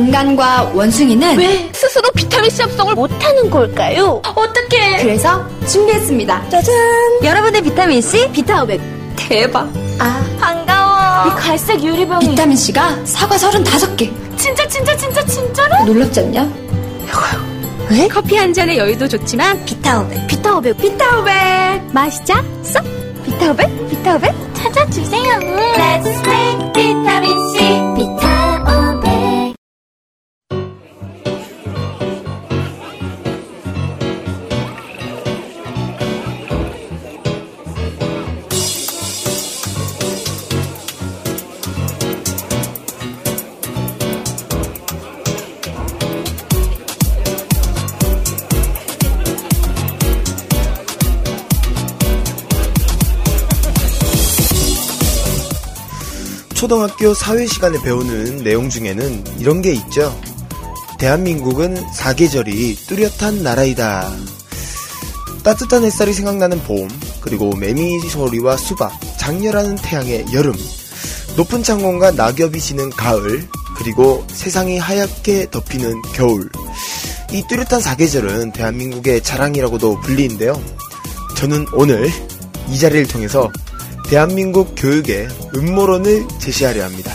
인간과 원숭이는 왜 스스로 비타민C 합성을 못하는 걸까요? 어떻게? 그래서 준비했습니다. 짜잔! 여러분의 비타민C 비타오백 대박. 아 반가워. 이 갈색 유리병이 비타민C가 사과 35개. 진짜 진짜 진짜 진짜로? 놀랍지 않냐? 왜? 커피 한 잔의 여유도 좋지만 비타오백. 비타오백 비타오백 맛있자? 쏙. 비타오백 비타오백 찾아주세요. Let's make 비타민 C 비타 초등학교 사회 시간에 배우는 내용 중에는 이런 게 있죠. 대한민국은 사계절이 뚜렷한 나라이다. 따뜻한 햇살이 생각나는 봄, 그리고 매미 소리와 수박, 장렬하는 태양의 여름, 높은 창공과 낙엽이 지는 가을, 그리고 세상이 하얗게 덮이는 겨울. 이 뚜렷한 사계절은 대한민국의 자랑이라고도 불리는데요. 저는 오늘 이 자리를 통해서 대한민국 교육의 음모론을 제시하려 합니다.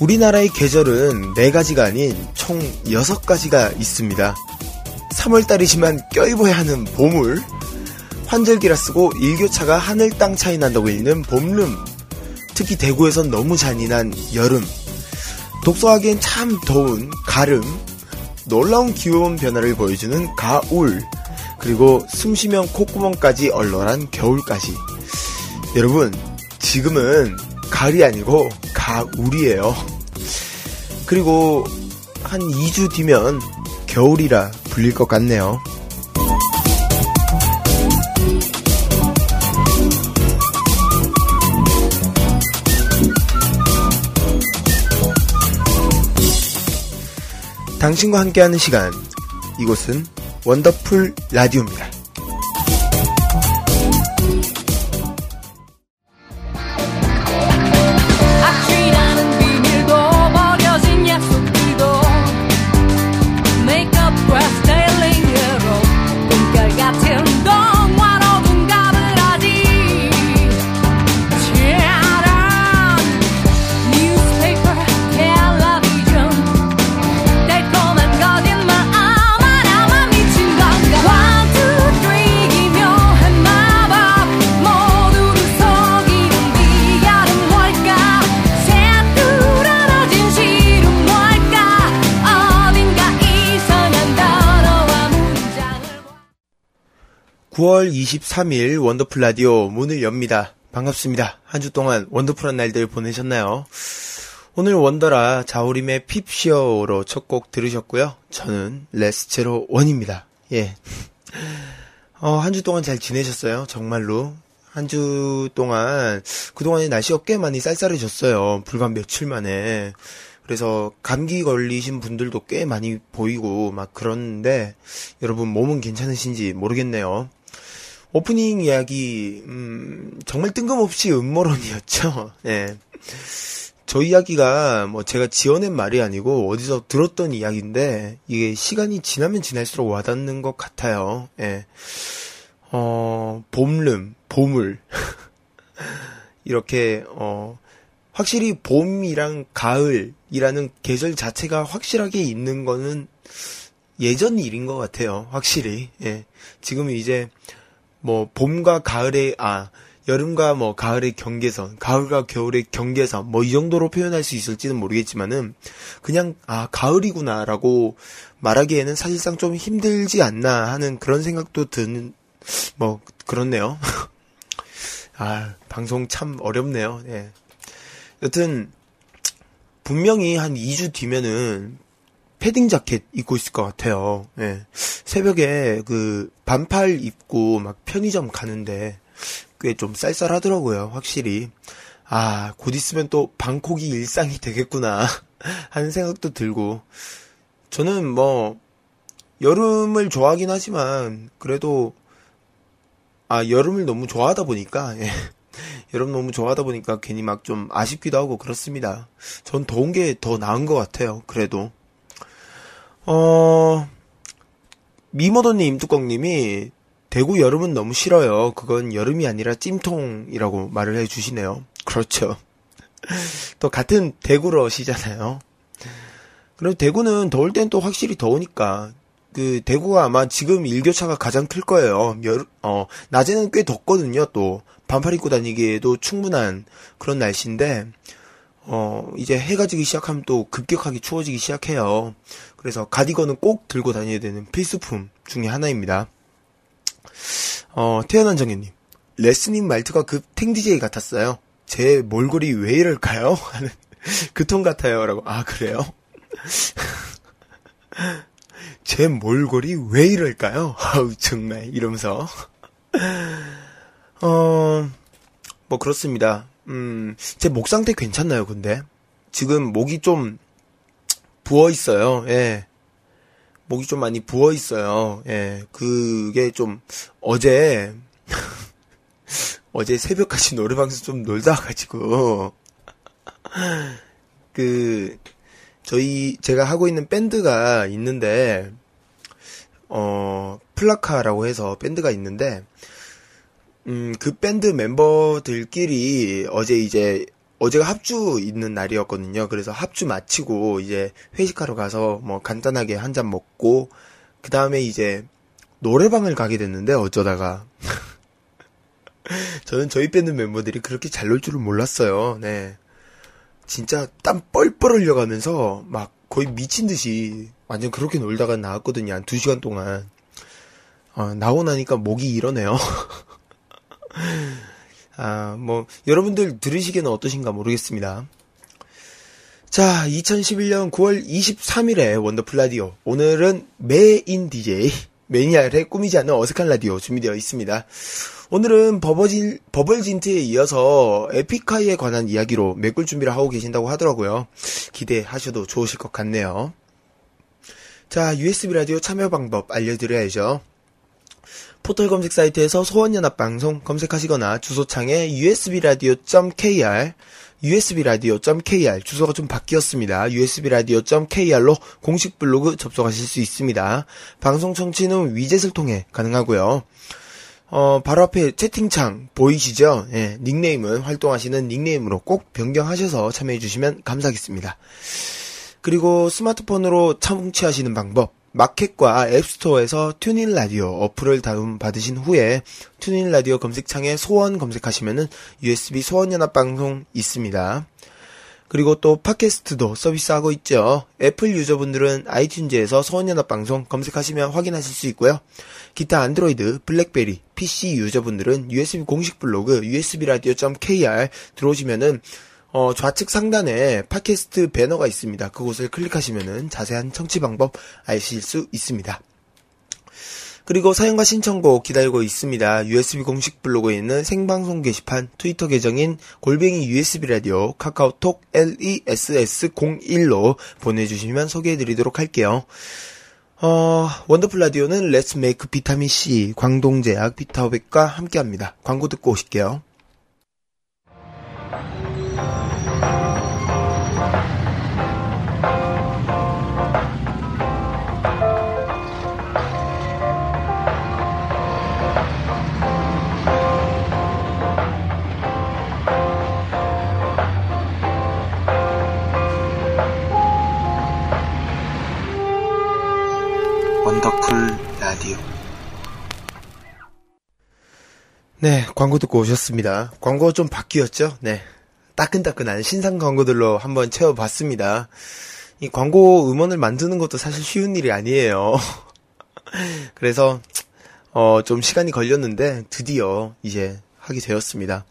우리나라의 계절은 4가지가 아닌 총 6가지가 있습니다. 3월달이지만 껴입어야 하는 봄을 환절기라 쓰고 일교차가 하늘 땅 차이 난다고 읽는 봄름. 특히 대구에선 너무 잔인한 여름. 독서하기엔 참 더운 가름. 놀라운 기온 변화를 보여주는 가을. 그리고 숨쉬면 콧구멍까지 얼얼한 겨울까지. 여러분 지금은 가을이 아니고 가을이에요. 그리고 한 2주 뒤면 겨울이라 불릴 것 같네요 당신과 함께하는 시간 이곳은 원더풀 라디오입니다. 23일 원더풀 라디오 문을 엽니다. 반갑습니다. 한 주 동안 원더풀한 날들 보내셨나요? 오늘 원더라 자우림의 핍쇼로 첫 곡 들으셨고요. 저는 레스제로 원입니다. 예. 어, 한 주 동안 잘 지내셨어요? 정말로. 한 주 동안, 그동안에 날씨가 꽤 많이 쌀쌀해졌어요. 불과 며칠 만에. 그래서 감기 걸리신 분들도 꽤 많이 보이고 막 그러는데 여러분 몸은 괜찮으신지 모르겠네요. 오프닝 이야기 음, 정말 뜬금없이 음모론이었죠. 네. 저 이야기가 뭐 제가 지어낸 말이 아니고 어디서 들었던 이야기인데 이게 시간이 지나면 지날수록 와닿는 것 같아요. 예. 어, 봄름, 보물. 이렇게 어 확실히 봄이랑 가을이라는 계절 자체가 확실하게 있는 거는 예전 일인 것 같아요. 확실히. 예. 지금은 이제 뭐 봄과 가을의 아 여름과 뭐 가을의 경계선, 가을과 겨울의 경계선 뭐 이 정도로 표현할 수 있을지는 모르겠지만은 그냥 아 가을이구나라고 말하기에는 사실상 좀 힘들지 않나 하는 그런 생각도 드는 뭐 그렇네요. 아 방송 참 어렵네요. 예. 여튼 분명히 한 2주 뒤면은 패딩 자켓 입고 있을 것 같아요. 예. 새벽에 그 반팔 입고 막 편의점 가는데 꽤 좀 쌀쌀하더라고요. 확실히. 아, 곧 있으면 또 방콕이 일상이 되겠구나. 하는 생각도 들고 저는 뭐 여름을 좋아하긴 하지만 그래도 아 여름을 너무 좋아하다 보니까 예. 여름 너무 좋아하다 보니까 괜히 막 좀 아쉽기도 하고 그렇습니다. 전 더운 게 더 나은 것 같아요. 그래도 어 미머더님 뚜껑님이 대구 여름은 너무 싫어요. 그건 여름이 아니라 찜통이라고 말을 해주시네요. 그렇죠. 또 같은 대구러시잖아요. 그리고 대구는 더울 땐 또 확실히 더우니까 그 대구가 아마 지금 일교차가 가장 클 거예요. 여, 어 낮에는 꽤 덥거든요. 또 반팔 입고 다니기에도 충분한 그런 날씨인데 어 이제 해가 지기 시작하면 또 급격하게 추워지기 시작해요. 그래서 가디건은 꼭 들고 다녀야 되는 필수품 중에 하나입니다. 어 태어난 정현님 레스님 말투가 급 탱디제이 같았어요. 제 몰골이 왜 이럴까요? 하는 그 톤 같아요 라고 아 그래요? 제 몰골이 왜 이럴까요? 아우, 정말, 이러면서. 어, 뭐, 그렇습니다. 음, 제 목 상태 괜찮나요, 근데? 지금 목이 좀, 부어 있어요, 예. 목이 좀 많이 부어 있어요, 예. 그게 좀, 어제, 어제 새벽까지 노래방에서 좀 놀다 와가지고, 그, 저희 제가 하고 있는 밴드가 있는데 어 플라카라고 해서 밴드가 있는데 음 그 밴드 멤버들끼리 어제 이제 어제가 합주 있는 날이었거든요. 그래서 합주 마치고 이제 회식하러 가서 뭐 간단하게 한 잔 먹고 그 다음에 이제 노래방을 가게 됐는데 어쩌다가 저는 저희 밴드 멤버들이 그렇게 잘 놀 줄은 몰랐어요. 네. 진짜 땀 뻘뻘 흘려가면서 막 거의 미친 듯이 완전 그렇게 놀다가 나왔거든요. 한 두 시간 동안. 어, 나오고 나니까 목이 이러네요. 아, 뭐, 여러분들 들으시기에는 어떠신가 모르겠습니다. 자, 2011년 9월 23일에 Wonderful 라디오. 오늘은 메인 DJ, 매니아를 꾸미지 않는 어색한 라디오 준비되어 있습니다. 오늘은 버버진, 버벌진트에 이어서 에픽하이에 관한 이야기로 메꿀 준비를 하고 계신다고 하더라고요. 기대하셔도 좋으실 것 같네요. 자, USB 라디오 참여 방법 알려드려야죠. 포털 검색 사이트에서 소원연합방송 검색하시거나 주소창에 usbradio.kr usbradio.kr 주소가 좀 바뀌었습니다. usbradio.kr로 공식 블로그 접속하실 수 있습니다. 방송 청취는 위젯을 통해 가능하고요. 어, 바로 앞에 채팅창 보이시죠? 예, 닉네임은 활동하시는 닉네임으로 꼭 변경하셔서 참여해주시면 감사하겠습니다. 그리고 스마트폰으로 청취하시는 방법, 마켓과 앱스토어에서 TuneIn 라디오 어플을 다운받으신 후에 TuneIn 라디오 검색창에 소원 검색하시면은 USB 소원 연합 방송 있습니다. 그리고 또 팟캐스트도 서비스하고 있죠. 애플 user분들은 아이튠즈에서 소원연합방송 검색하시면 확인하실 수 있고요. 기타 안드로이드, 블랙베리, PC user분들은 USB 공식 블로그 usbradio.kr 들어오시면은 어, 좌측 상단에 팟캐스트 배너가 있습니다. 그곳을 클릭하시면은 자세한 청취 방법 아실 수 있습니다. 그리고 사연과 신청곡 기다리고 있습니다. USB 공식 블로그에 있는 생방송 게시판, 트위터 계정인 골뱅이 USB 라디오, 카카오톡 LESS01로 보내주시면 소개해드리도록 할게요. 어, Wonderful 라디오는 Let's make 비타민 C 광동제약 비타오백과 함께합니다. 광고 듣고 오실게요. 네, 광고 듣고 오셨습니다. 광고가 좀 바뀌었죠? 네. 따끈따끈한 신상 광고들로 한번 채워봤습니다. 이 광고 음원을 만드는 것도 사실 쉬운 일이 아니에요. 그래서, 어, 좀 시간이 걸렸는데, 드디어 이제 하게 되었습니다.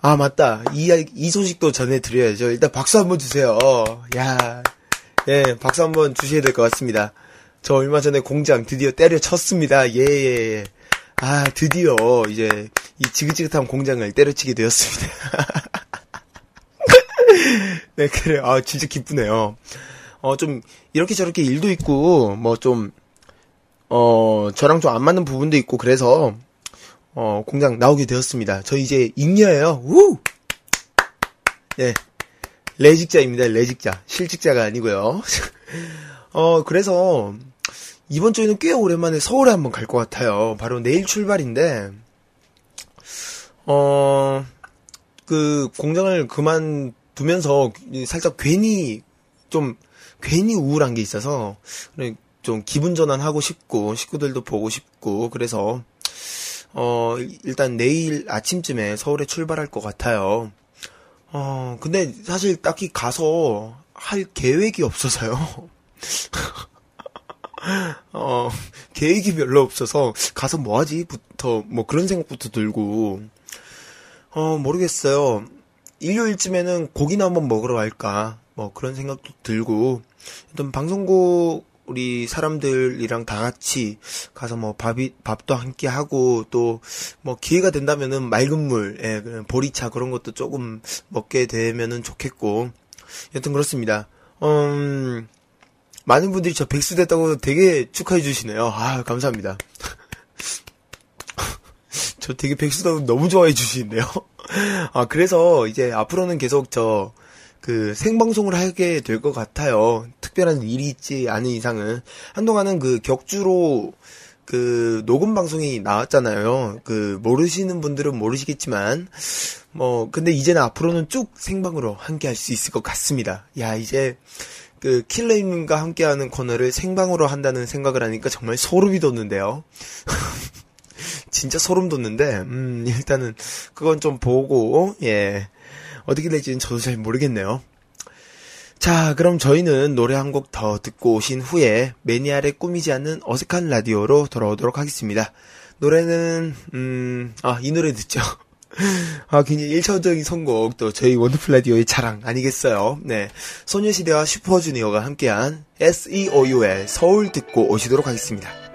아, 맞다. 이, 이 소식도 전해드려야죠. 일단 박수 한번 주세요. 야, 예, 박수 한번 주셔야 될 것 같습니다. 저 얼마 전에 공장 드디어 때려쳤습니다. 예, 예, 예. 아, 드디어 이제 이 지긋지긋한 공장을 때려치게 되었습니다. 네, 그래요. 아, 진짜 기쁘네요. 어, 좀, 이렇게 저렇게 일도 있고, 뭐 좀, 어, 저랑 좀 안 맞는 부분도 있고, 그래서, 어, 공장 나오게 되었습니다. 저 이제 잉여예요. 우! 네. 레직자입니다, 레직자. 실직자가 아니고요. 어, 그래서, 이번 주에는 꽤 오랜만에 서울에 한번 갈 것 같아요. 바로 내일 출발인데, 어, 그, 공장을 그만두면서 살짝 괜히, 좀, 괜히 우울한 게 있어서, 좀 기분 전환하고 싶고, 식구들도 보고 싶고, 그래서, 어, 일단 내일 아침쯤에 서울에 출발할 것 같아요. 어, 근데 사실 딱히 가서 할 계획이 없어서요. 어, 계획이 별로 없어서 가서 뭐 하지?부터 뭐 그런 생각부터 들고 어, 모르겠어요. 일요일쯤에는 고기나 한번 먹으러 갈까? 뭐 그런 생각도 들고 일단 방송국 우리 사람들이랑 다 같이 가서 뭐 밥이 밥도 함께 하고 또 뭐 기회가 된다면은 맑은 물, 예, 보리차 그런 것도 조금 먹게 되면은 좋겠고 여튼 그렇습니다. 음, 많은 분들이 저 백수 됐다고 되게 축하해 주시네요. 아, 감사합니다. 저 되게 백수다고 너무 좋아해 주시는데요. 아, 그래서 이제 앞으로는 계속 저, 그 생방송을 하게 될 것 같아요. 특별한 일이 있지 않은 이상은. 한동안은 그 격주로 그 녹음 방송이 나왔잖아요. 그 모르시는 분들은 모르시겠지만 뭐 근데 이제는 앞으로는 쭉 생방으로 함께 할 수 있을 것 같습니다. 야, 이제 그 킬러님과 함께하는 코너를 생방으로 한다는 생각을 하니까 정말 소름이 돋는데요. 진짜 소름 돋는데, 음, 일단은, 그건 좀 보고, 예. 어떻게 될지는 저도 잘 모르겠네요. 자, 그럼 저희는 노래 한 곡 더 듣고 오신 후에 매니아를 꾸미지 않는 어색한 라디오로 돌아오도록 하겠습니다. 노래는, 음, 아, 이 노래 듣죠. 아, 굉장히 일차원적인 선곡, 또 저희 원더풀 라디오의 자랑 아니겠어요? 네. 소녀시대와 슈퍼주니어가 함께한 SEOU의 서울 듣고 오시도록 하겠습니다.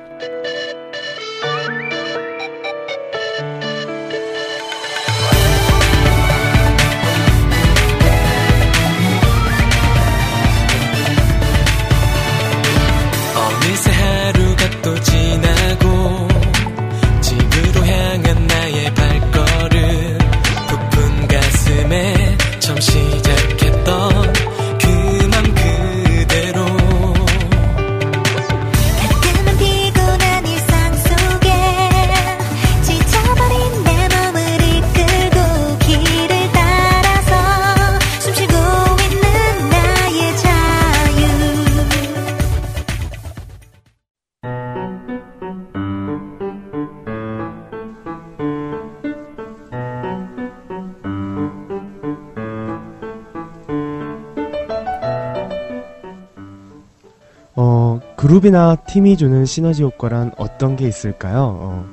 그룹이나 팀이 주는 시너지 효과란 어떤 게 있을까요? 어,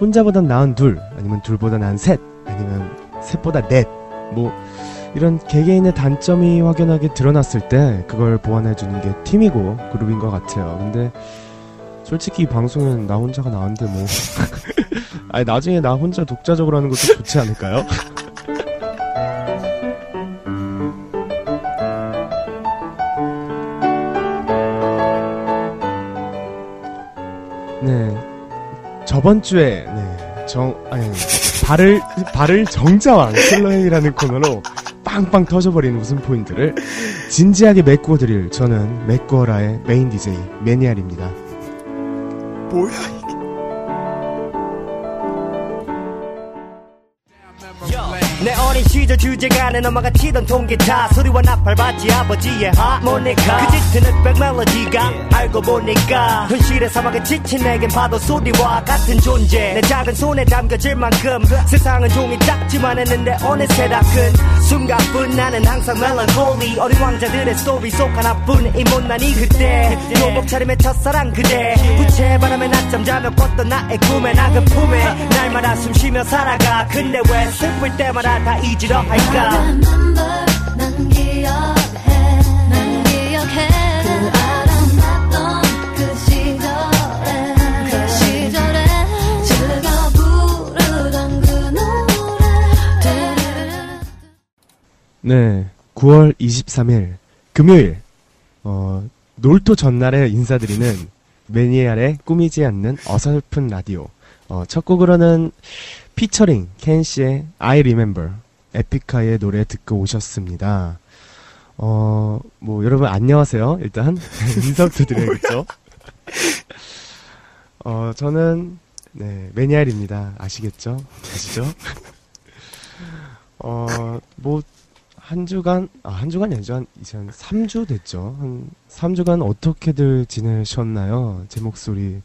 혼자보단 나은 둘, 아니면 둘보다 나은 셋, 아니면 셋보다 넷, 뭐, 이런 개개인의 단점이 확연하게 드러났을 때 그걸 보완해주는 게 팀이고 그룹인 것 같아요. 근데 솔직히 이 방송은 나 혼자가 나은데 뭐. 아니, 나중에 나 혼자 독자적으로 하는 것도 좋지 않을까요? 저번 주에, 네. 정, 아니, 발을, 발을 정자왕 킬러헤이라는 코너로 빵빵 터져버리는 웃음 포인트를 진지하게 메꾸어 드릴 저는 메꾸어라의 메인 DJ 매니알입니다. 뭐야, 어린 시절 주제가는 엄마가 치던 통기타. 소리와 나팔바지 아버지의 하모니카. 그 짙은 흑백 멜로디가 알고 보니까 현실의 사막에 지친 내겐 파도 소리와 같은 존재. 내 작은 손에 담겨질 만큼 세상은 종이 작지만 했는데 어느새 다큰 순간뿐 나는 항상 멜랑콜리. 어린 왕자들의 스토리 속 하나뿐. 이 못난이 그때 교복 차림의 첫사랑 그대. 부채 바람에 낮잠 자며 꿨던 나의 꿈에 나그 품에 날마다 숨 쉬며 살아가. 근데 왜 슬플 때마다 다 잊으려 할까? 난 기억 네. 9월 23일 금요일 어, 놀토 전날에 인사드리는 매니아의 꾸미지 않는 어설픈 라디오 어, 첫 곡으로는 피처링 켄 씨의 I Remember 에픽하이의 노래 듣고 오셨습니다. 어, 뭐 여러분 안녕하세요. 일단 인사부터 드려야겠죠. 어, 저는 네, 매니아일입니다. 아시겠죠? 아시죠? 어, 뭐, 한 주간, 아, 한 주간이 아니죠. 한, 이제 한 3주 됐죠. 한 3주간 어떻게들 지내셨나요? 제 목소리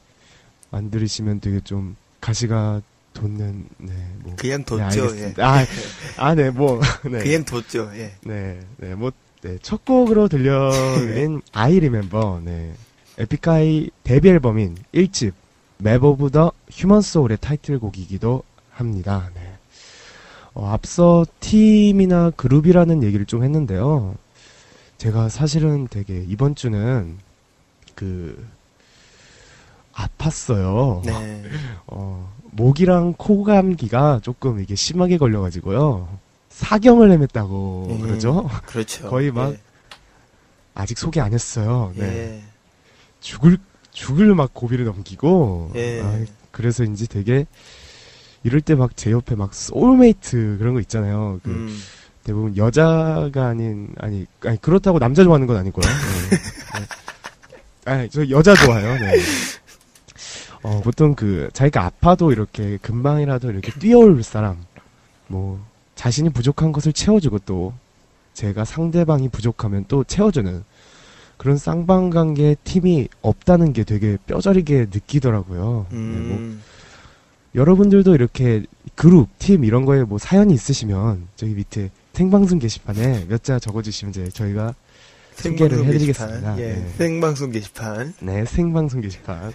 안 들으시면 되게 좀 가시가 돋는, 네, 뭐. 그냥 네, 뒀죠. 예. 아, 아, 네, 뭐, 네. 그냥 뒀죠. 예. 네, 네, 뭐, 네, 첫 곡으로 들려드린 I Remember, 네. 에픽하이 데뷔 앨범인 1집, Map of the Human Soul의 타이틀곡이기도 합니다. 네. 어, 앞서 팀이나 그룹이라는 얘기를 좀 했는데요. 제가 사실은 되게 이번 주는 그, 아팠어요. 네. 어, 목이랑 코 감기가 조금 이게 심하게 걸려가지고요. 사경을 헤맸다고 음. 그러죠? 그렇죠. 거의 막 예. 아직 소개 안 했어요. 네. 예. 죽을, 죽을 막 고비를 넘기고. 예. 아, 그래서인지 되게 이럴 때 막 제 옆에 막 소울메이트 그런 거 있잖아요. 그 음. 대부분 여자가 아닌, 아니, 아니, 그렇다고 남자 좋아하는 건 아니고요. 네. 네. 아니, 저 여자 좋아해요. 네. 어, 보통 그, 자기가 아파도 이렇게 금방이라도 이렇게 뛰어올 사람, 뭐, 자신이 부족한 것을 채워주고 또, 제가 상대방이 부족하면 또 채워주는 그런 쌍방관계 팀이 없다는 게 되게 뼈저리게 느끼더라고요. 네, 뭐, 음. 여러분들도 이렇게 그룹, 팀 이런 거에 뭐 사연이 있으시면 저기 밑에 생방송 게시판에 몇 자 적어주시면 이제 저희가 소개를 해드리겠습니다. 예. 네. 생방송 게시판. 네 생방송 게시판.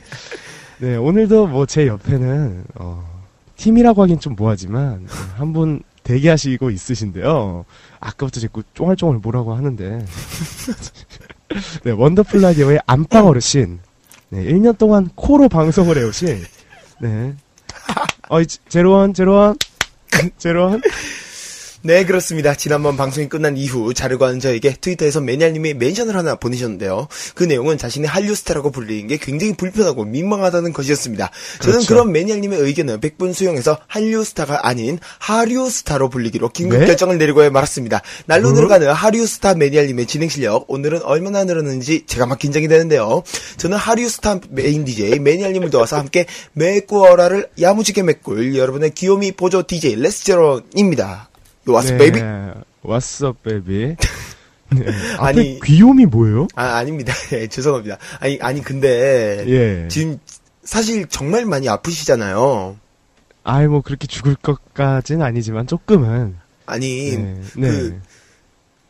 네 오늘도 뭐 제 옆에는 어, 팀이라고 하긴 좀 뭐하지만 한 분 대기하시고 있으신데요. 아까부터 자꾸 쫑알쫑알 뭐라고 하는데 네 Wonderful Radio의 안방 어르신. 네 1년 동안 코로 방송을 해오신 네. 어이 제로원 제로원? 제로원 네, 그렇습니다. 지난번 방송이 끝난 이후 자르관 저에게 트위터에서 매니아님이 mention을 하나 보내셨는데요. 그 내용은 자신의 한류 스타라고 불리는 게 굉장히 불편하고 민망하다는 것이었습니다. 저는 그렇죠. 그런 매니아님의 의견을 100분 수용해서 한류 스타가 아닌 하류 스타로 불리기로 긴급 네? 결정을 내리고 말았습니다. 날로 음? 늘어가는 하류 스타 매니아님의 진행 실력, 오늘은 얼마나 늘었는지 제가 막 긴장이 되는데요. 저는 하류 스타 main DJ 매니아님을 도와서 함께 메꾸어라를 야무지게 메꿀 여러분의 귀요미 보조 DJ 레스제론입니다. Yo, what's up, baby? What's up, baby? 네. 앞에 아니- 귀요미 뭐예요? 아, 아닙니다. 예, 죄송합니다. 아니, 아니, 근데, 예. 지금, 사실 정말 많이 아프시잖아요. 아이, 뭐, 그렇게 죽을 것까지는 아니지만, 조금은. 아니, 네. 네. 그,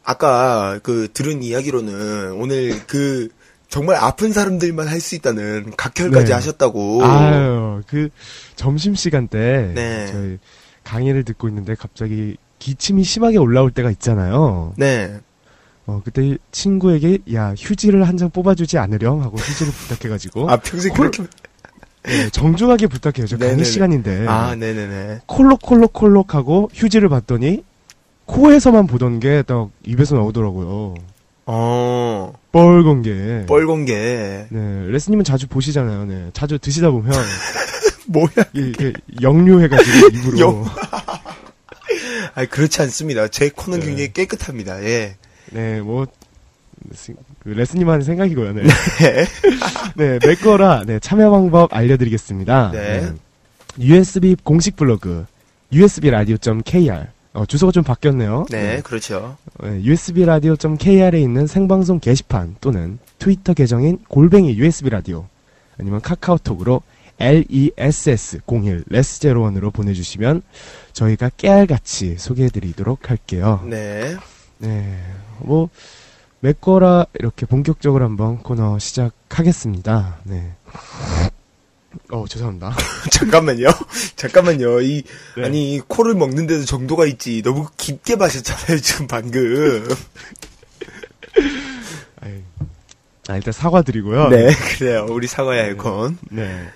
아까, 그, 들은 이야기로는, 오늘 그, 정말 아픈 사람들만 할 수 있다는 각혈까지 네. 하셨다고. 아유, 그, 점심 시간 때, 네. 저희 강의를 듣고 있는데, 갑자기 기침이 심하게 올라올 때가 있잖아요. 네. 어, 그때 친구에게, 야, 휴지를 한 장 뽑아주지 않으렴? 하고 휴지를 부탁해가지고. 아, 콜- 그렇게. 네, 정중하게 부탁해요. 저 강의. 시간인데. 아, 네네네. 콜록콜록콜록 하고 휴지를 봤더니 코에서만 보던 게 딱 입에서 나오더라고요. 어, 뻘건 게. 뻘건 게. 네, 레스님은 자주 보시잖아요. 네, 자주 드시다 보면 뭐야? 이게 영유해가지고 입으로. 영- 아 그렇지 않습니다. 제 코는 네. 굉장히 깨끗합니다. 예. 네, 뭐 레스- 그 레스님만의 생각이고요. 네. 네, 맥거라 네, 참여 방법 알려드리겠습니다. 네. USB 공식 블로그 USB 라디오.kr 어, 주소가 좀 바뀌었네요. 네, 그렇죠. 네, USB 라디오.kr에 있는 생방송 게시판 또는 트위터 계정인 골뱅이 USB 라디오 아니면 카카오톡으로 LESS01 레스제로원으로 보내주시면 저희가 깨알같이 소개해드리도록 할게요. 네. 네, 뭐 맥거라 이렇게 본격적으로 한번 코너 시작하겠습니다. 네. 어 죄송합니다. 잠깐만요. 잠깐만요. 이 네. 아니 코를 먹는데도 정도가 있지. 너무 깊게 마셨잖아요. 지금 방금. 아, 일단 사과드리고요. 네, 그래요. 우리 사과의 아이콘. 네.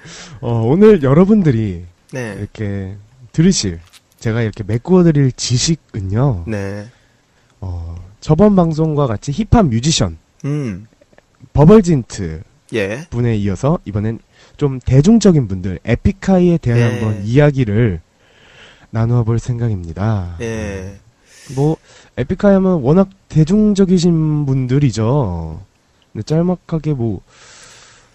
어, 오늘 여러분들이 네. 이렇게 들으실 제가 이렇게 메꾸어드릴 지식은요. 네. 어, 저번 방송과 같이 힙합 뮤지션 음, 버벌진트 예. 분에 이어서 이번엔 좀 대중적인 분들 에픽하이에 대한 네. 한번 이야기를 나누어 볼 생각입니다. 예. 뭐 에픽하이 하면 워낙 대중적이신 분들이죠. 근데 짤막하게 뭐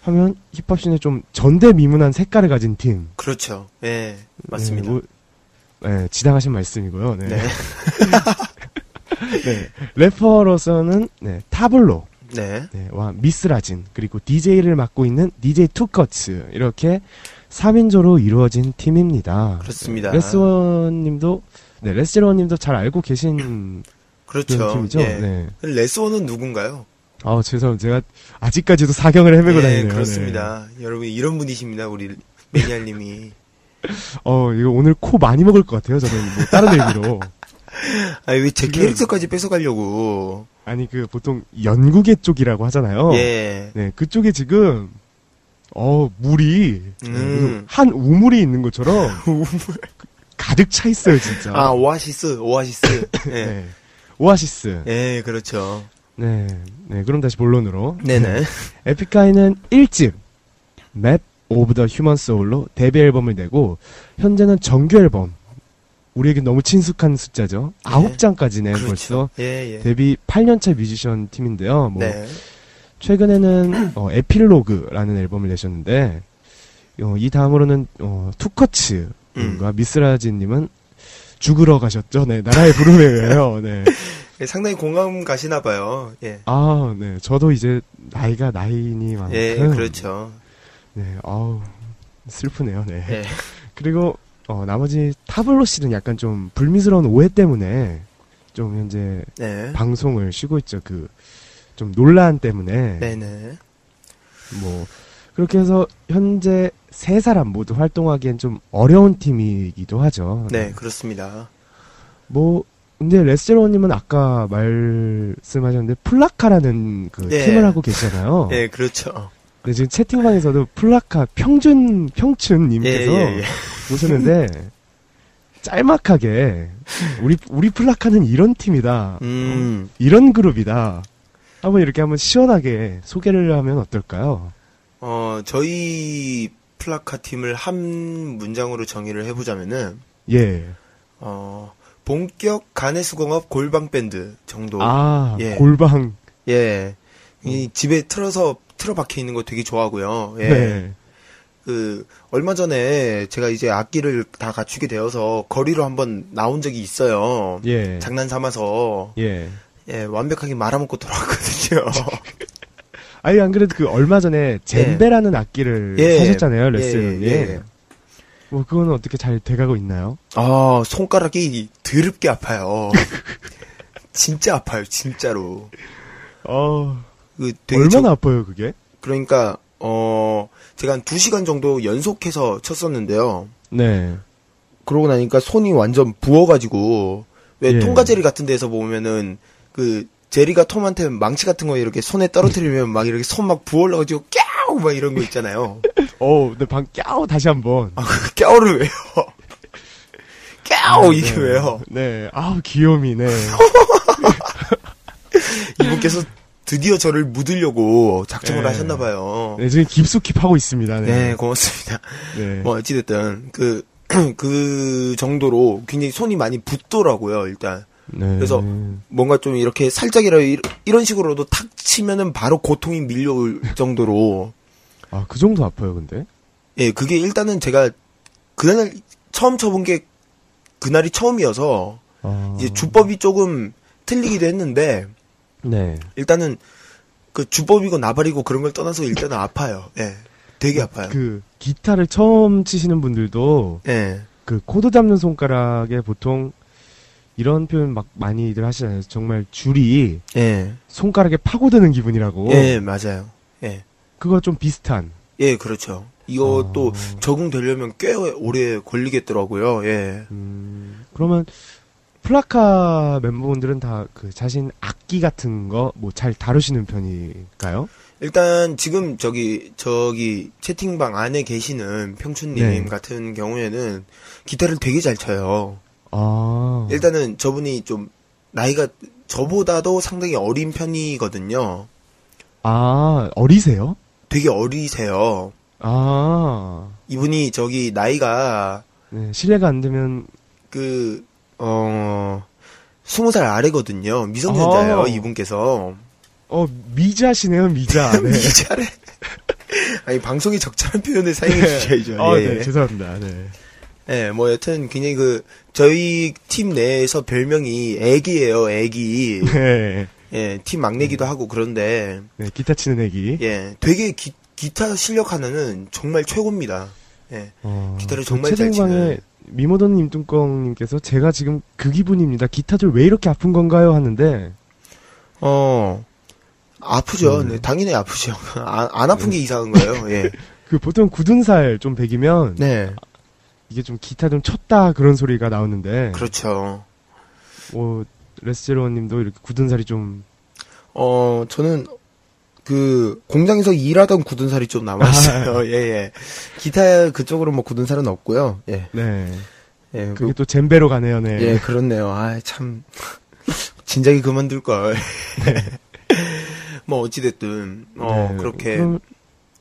하면 힙합 scene에 좀 전대미문한 색깔을 가진 팀. 그렇죠. 예. 맞습니다. 네, 뭐, 네, 지당하신 말씀이고요. 네. 네. 네, 래퍼로서는 네, 타블로, 네. 네, 와 미스라진 그리고 DJ를 맡고 있는 DJ 투커츠 이렇게 3인조로 이루어진 팀입니다. 그렇습니다. 레스원 님도 네, 레스제로님도 잘 알고 계신 그렇죠. 팀이죠. 예. 네. 레스원은 누군가요? 아, 죄송 제가 아직까지도 사경을 헤매고 예, 다니네요. 그렇습니다. 여러분 이런 분이십니다. 우리 매니아님이. 네. 어, 이거 오늘 코 많이 먹을 것 같아요. 저는 뭐 다른 의미로. 아니 왜 제 캐릭터까지 뺏어가려고? 아니 그 보통 연구계 쪽이라고 하잖아요. 예. 네, 그쪽에 지금 어 물이 음. 무슨 한 우물이 있는 것처럼 가득 차 있어요, 진짜. 아 오아시스, 오아시스. 예. 네. 오아시스. 예, 그렇죠. 네. 네, 그럼 다시 본론으로. 네네. 에픽하이는 1집 Map of the Human Soul로 데뷔 앨범을 내고 현재는 정규 앨범 우리에게 너무 친숙한 숫자죠. 아홉 장까지 낸 그렇죠. 벌써 예, 예. 데뷔 8년차 뮤지션 팀인데요. 뭐 네. 최근에는 어, 에필로그라는 앨범을 내셨는데 어, 이 다음으로는 어, 투커츠과 음. 미스라지님은 죽으러 가셨죠. 네, 나라의 부름에 의해요. 네. 예, 상당히 공감 가시나 봐요. 예. 아, 네. 저도 이제 나이가 나이니 만큼 예, 그렇죠. 네, 아우 슬프네요. 네. 예. 그리고 어, 나머지 타블로 씨는 약간 좀 불미스러운 오해 때문에 좀 현재 네. 방송을 쉬고 있죠. 그 좀 논란 때문에 네네. 뭐 그렇게 해서 현재 세 사람 모두 활동하기엔 좀 어려운 팀이기도 하죠. 네, 그렇습니다. 뭐 근데 레스제로님은 아까 말씀하셨는데 플라카라는 그 네. 팀을 하고 계시잖아요. 예, 그렇죠. 근데 지금 채팅방에서도 플라카 평준 평춘님께서 예, 예, 예. 오셨는데 짤막하게 우리 우리 플라카는 이런 팀이다. 음, 이런 그룹이다. 한번 이렇게 한번 시원하게 소개를 하면 어떨까요? 어, 저희 플라카 팀을 한 문장으로 정의를 해보자면은, 예. 어, 본격 가내수공업 골방 밴드 정도. 아, 예. 골방. 예. 이 집에 틀어서 틀어 박혀 있는 거 되게 좋아하고요. 예. 네. 그 얼마 전에 제가 이제 악기를 다 갖추게 되어서 거리로 한번 나온 적이 있어요. 예. 장난 삼아서 예. 예 완벽하게 말아먹고 돌아왔거든요. 아니 안 그래도 그 얼마 전에 젬베라는 악기를 예. 사셨잖아요, 예, 레스님. 예. 뭐 그거는 어떻게 잘 돼가고 있나요? 아 손가락이 드럽게 아파요. 진짜 아파요, 진짜로. 어. 그 되게 얼마나 저- 아파요, 그게? 그러니까 어 제가 한두 시간 정도 연속해서 쳤었는데요. 네. 그러고 나니까 손이 완전 부어가지고 왜 예. 통과 제리 같은 데서 보면은 그 제리가 톰한테 망치 같은 거 이렇게 손에 떨어뜨리면 막 이렇게 손 막 부어올라가지고 깨우 막 이런 거 있잖아요. 어, 근데 방 깨우 다시 한번. 아, 그 깨우를 왜요? 깨우 이게 네. 왜요? 네. 아우 귀요미. 네. 이분께서 드디어 저를 묻으려고 작정을 네. 하셨나봐요. 네, 지금 깊숙이 파고 있습니다. 네, 네. 고맙습니다. 네. 뭐 어찌됐든 그 그 정도로 굉장히 손이 많이 붓더라고요 일단 네. 그래서 뭔가 좀 이렇게 살짝이라 이- 이런 식으로도 탁 치면은 바로 고통이 밀려올 정도로 아, 그 정도 아파요, 근데? 예 그게 일단은 제가 그날 처음 쳐본 게 그날이 처음이어서 아. 이제 주법이 조금 틀리기도 했는데 네. 일단은 그 주법이고 나발이고 그런 걸 떠나서 일단은 아파요 예 되게 아파요 그 기타를 처음 치시는 분들도 예 그 코드 잡는 손가락에 보통 이런 표현 막 많이들 하시잖아요. 정말 줄이 예. 손가락에 파고드는 기분이라고. 예, 맞아요. 예. 그거 좀 비슷한. 예, 그렇죠. 이것도 아. 적응되려면 꽤 오래 걸리겠더라고요. 예. 음, 그러면 플라카 멤버분들은 다 그 자신 악기 같은 거 뭐 잘 다루시는 편일까요? 일단 지금 저기 저기 채팅방 안에 계시는 평춘님 네. 같은 경우에는 기타를 되게 잘 쳐요. 아. 일단은 저분이 좀 나이가 저보다도 상당히 어린 편이거든요. 아, 어리세요? 되게 어리세요. 아, 이분이 저기 나이가 네, 실례가 안 되면, 그, 어, 스무 살 아래거든요. 미성년자예요, 아. 이분께서. 어, 미자시네요, 미자. 네. 미자래. 아니, 방송에 적절한 표현을 사용해 주셔야죠. 아, 예, 네, 예. 죄송합니다. 네. 예, 뭐 여튼 굉장히 그 저희 팀 내에서 별명이 애기예요, 애기. 네. 예, 팀 막내기도 하고 그런데 네, 기타 치는 애기. 예, 되게 기, 기타 실력 하나는 정말 최고입니다. 예. 어, 기타를 그 정말 잘 치는. 미모던님 뚱껑님께서 제가 지금 그 기분입니다. 기타들 왜 이렇게 아픈 건가요? 하는데, 어. 아프죠. 음. 네, 당연히 아프죠. 안, 안 아픈 게 이상한 거예요. 예. 그 보통 굳은 살 좀 베기면, 네. 이게 좀 기타 좀 쳤다 그런 소리가 나오는데, 그렇죠. 뭐, 레스제로원님도 이렇게 굳은 살이 좀, 어, 저는 그 공장에서 일하던 굳은 살이 좀 남아 있어요. 예, 예. 기타 그쪽으로 뭐 굳은 살은 없고요. 예. 네. 예. 그게 그, 또 젬베로 가네요, 네. 예, 그렇네요. 아, 참 진작에 그만둘 걸. 뭐 어찌 됐든 어, 네. 그렇게 그럼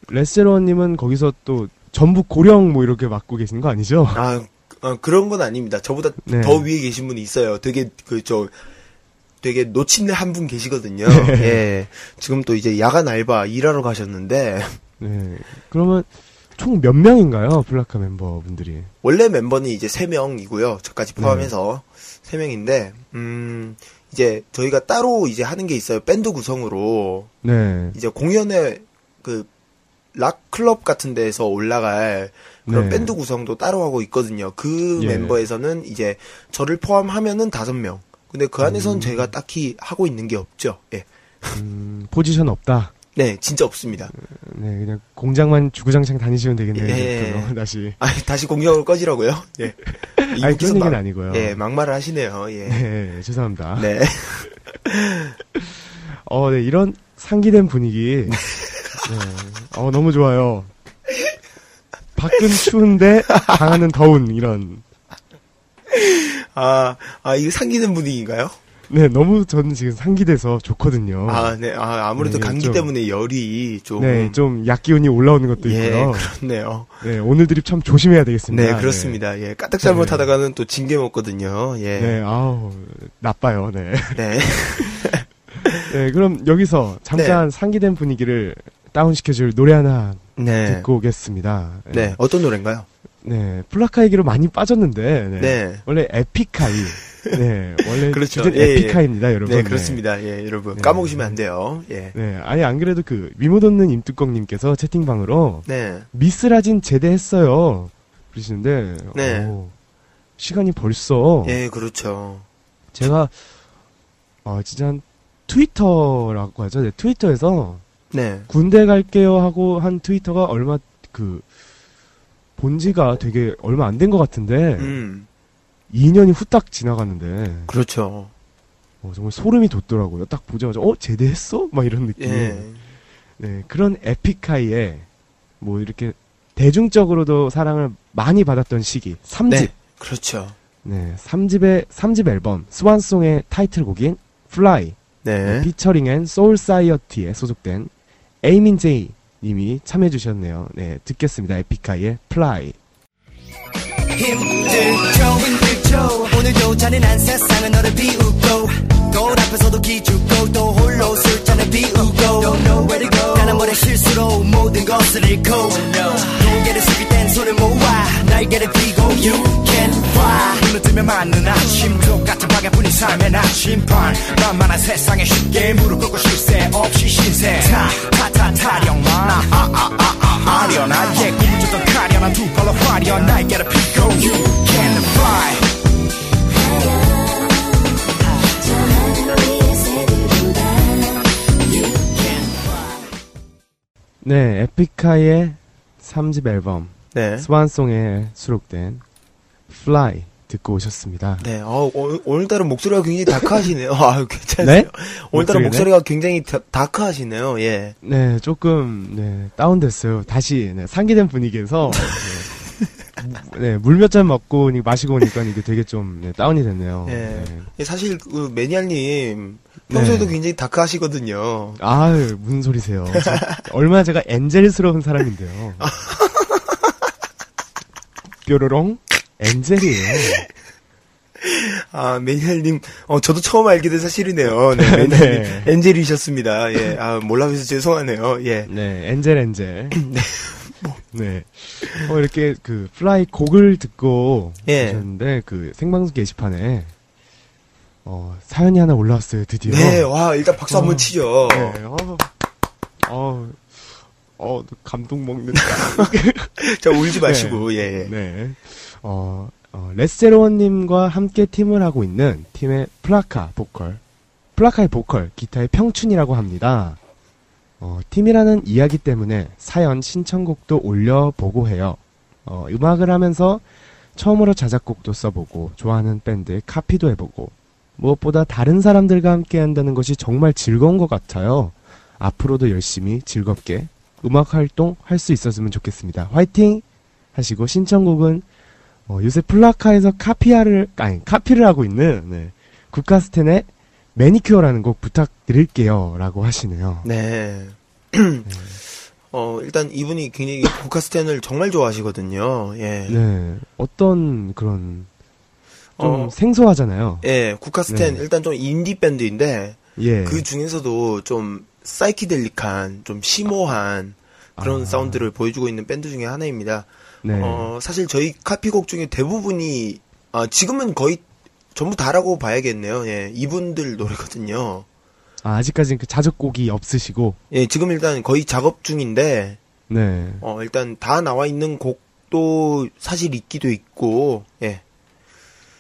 레스제로원님은 거기서 또 전북 고령 뭐 이렇게 맡고 계신 거 아니죠? 아, 어, 그런 건 아닙니다. 저보다 네. 더 위에 계신 분이 있어요. 되게 그 저 되게 놓친내 한분 계시거든요. 네. 예. 지금 또 이제 야간 알바 일하러 가셨는데 네. 그러면 총 몇 명인가요? 플라카 멤버분들이. 원래 멤버는 이제 3명이고요. 저까지 네. 포함해서 3명인데, 음, 이제 저희가 따로 이제 하는 게 있어요. 밴드 구성으로. 네. 이제 공연에 그, 락 클럽 같은 데에서 올라갈 그런 네. 밴드 구성도 따로 하고 있거든요. 그 예. 멤버에서는 이제 저를 포함하면은 5명. 근데 그 안에선 제가 딱히 하고 있는 게 없죠. 예. 음, 포지션 없다. 네, 진짜 없습니다. 네, 그냥 공장만 주구장창 다니시면 되겠네요. 예. 다시. 아, 다시 공연을 꺼지라고요? 예. 아니, 그런 얘기는 막- 아니고요. 예, 막말을 하시네요. 예. 네, 죄송합니다. 네. 어, 네, 이런 상기된 분위기. 네. 어, 너무 좋아요. 밖은 추운데 방안은 더운 이런. 아, 아, 이거 상기된 분위기인가요? 네, 너무 저는 지금 상기돼서 좋거든요. 아, 네. 아, 아무래도 네, 감기 좀- 때문에 열이 좀. 네, 좀 약기운이 올라오는 것도 예, 있고요. 그렇네요. 네, 오늘 드립 참 조심해야 되겠습니다. 네, 그렇습니다. 예, 까딱 잘못하다가는 또 징계 먹거든요. 예. 네, 네, 아우, 나빠요, 네. 네. 네, 그럼 여기서 잠깐 상기된 분위기를 다운시켜줄 노래 하나 네. 듣고 오겠습니다. 네. 어떤 노래인가요? 네, 플라카 얘기로 많이 빠졌는데, 네. 네. 원래 에픽하이. 네, 원래 그렇죠. 예, 예. 에픽하이입니다, 여러분. 네, 그렇습니다. 예, 여러분. 네. 까먹으시면 안 돼요. 예. 네, 아니, 안 그래도 그, 미모돋는 임뚜껑님께서 채팅방으로, 네. 미스라진 제대했어요. 그러시는데, 네. 오, 시간이 벌써, 예, 그렇죠. 제가, 어, 진짜 한 트위터라고 하죠. 네, 트위터에서, 네. 군대 갈게요 하고 한 트위터가 얼마, 그, 본지가 되게 얼마 안 된 것 같은데, 음. 2년이 후딱 지나갔는데, 그렇죠. 어, 정말 소름이 돋더라고요. 딱 보자마자, 어, 제대했어? 막 이런 느낌. 예. 네, 그런 에픽하이에, 뭐 이렇게, 대중적으로도 사랑을 많이 받았던 시기, 3집. 네. 그렇죠. 네, 3집의, 3집 앨범, Swan Song의 타이틀곡인 Fly, 네. 피처링엔 Soulciety에 소속된 에이민제이 님이 참여해 주셨네요. 네, 듣겠습니다. 에픽하이의 Fly. 힘들죠 힘들죠 오늘도 잔인한 세상은 너를 비우고 돌 앞에서도 기죽고 또 홀로 술잔을 비우고 Don't know where to go 나는 모래 실수로 모든 것을 잃고 고개를 숙일 땐 손을 모아 날개를 펴고 You can fly 눈을 뜨면 맞는 아침 똑같은 방향뿐인 삶의 나침반 만만한 세상에 쉽게 무릎 꿇고 쉴새 없이 신세 타타타 타령만 아아아아 아련한 예 꿈을 쫓던 가련한 두 발로 화려한 날개를 펴고 You can fly. 네, 에픽하이의 3집 앨범, 네. 스완송에 수록된 Fly 듣고 오셨습니다. 네. 어, 오- 오늘따라 목소리가 굉장히 다크하시네요. 아, 괜찮으세요? 네? 오늘따라? 목소리가 굉장히 다, 다크하시네요. 예. 네, 조금, 네, 다운됐어요. 다시, 네, 상기된 분위기에서, 네, 네, 물몇 잔 먹고 마시고 오니까 이게 되게 좀 네, 다운이 됐네요. 예. 네. 예, 사실 그 매니아님 평소에도 네. 굉장히 다크하시거든요. 아유, 무슨 소리세요. 저- 얼마나 제가 엔젤스러운 사람인데요. 뾰로롱? 엔젤이에요. 아 매니아님, 어 저도 처음 알게 된 사실이네요. 네, 매니아님 네. angel이셨습니다. 예, 아 몰라서 죄송하네요. 예. 네, angel angel. 네. 어, 이렇게 그 Fly 곡을 듣고 예. 오셨는데 그 생방송 게시판에 어, 사연이 하나 올라왔어요, 드디어. 네, 와 일단 박수 한번 어. 치죠. 네. 어. 어. 어, 감동 먹는다. 자 울지 마시고 예. 예. 네. 어, 어, 레스제로원님과 함께 팀을 하고 있는 팀의 플라카 보컬. 플라카의 보컬, 기타의 평춘이라고 합니다. 어, 팀이라는 이야기 때문에 사연 신청곡도 올려보고 해요. 어, 음악을 하면서 처음으로 자작곡도 써보고, 좋아하는 밴드의 카피도 해보고, 무엇보다 다른 사람들과 함께 한다는 것이 정말 즐거운 것 같아요. 앞으로도 열심히 즐겁게 음악 활동 할 수 있었으면 좋겠습니다. 화이팅! 하시고 신청곡은 어, 요새 플라카에서 카피아를 아니 카피를 하고 있는 네, 국카스텐의 매니큐어라는 곡 부탁드릴게요라고 하시네요. 네. 어 일단 이분이 굉장히 국카스텐을 정말 좋아하시거든요. 예. 네, 어떤 그런 좀 어. 생소하잖아요. 예, 국카스텐 네. 일단 좀 인디 밴드인데 예. 그 중에서도 좀 사이키델릭한, 좀 심오한 그런 아. 사운드를 보여주고 있는 밴드 중에 하나입니다. 네. 어, 사실 저희 카피곡 중에 대부분이 아, 지금은 거의 전부 다라고 봐야겠네요. 예, 이분들 노래거든요. 아, 아직까지는 그 자작곡이 없으시고, 예, 지금 일단 거의 작업 중인데 네. 어, 일단 다 나와 있는 곡도 사실 있기도 있고, 예,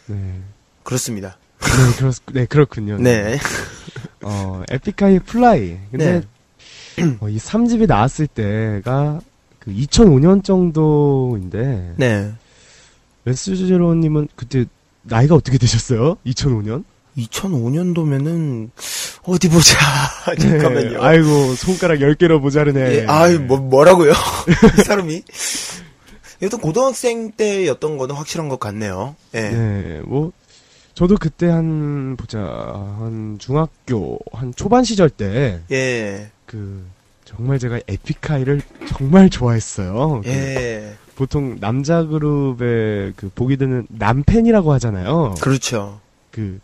네. 그렇습니다. 네, 그렇, 네, 그렇군요. 네. 어, 에픽하이 Fly. 근데, 네. 어, 이 3집이 나왔을 때가 그 2005년 정도인데, 네. 레스제로님은 그때 나이가 어떻게 되셨어요? 2005년? 2005년도면은 어디 보자. 잠깐만요. 네, 아이고, 손가락 10개로 모자르네. 예, 아이, 뭐, 뭐라고요? 이 사람이? 여튼 고등학생 때였던 거는 확실한 것 같네요. 예. 네, 뭐, 저도 그때 한, 보자, 한 중학교, 한 초반 시절 때, 예. 그, 정말 제가 에픽하이를 정말 좋아했어요. 그 예. 보통 남자 그룹의 그 보기 드는 남팬이라고 하잖아요. 그렇죠. 그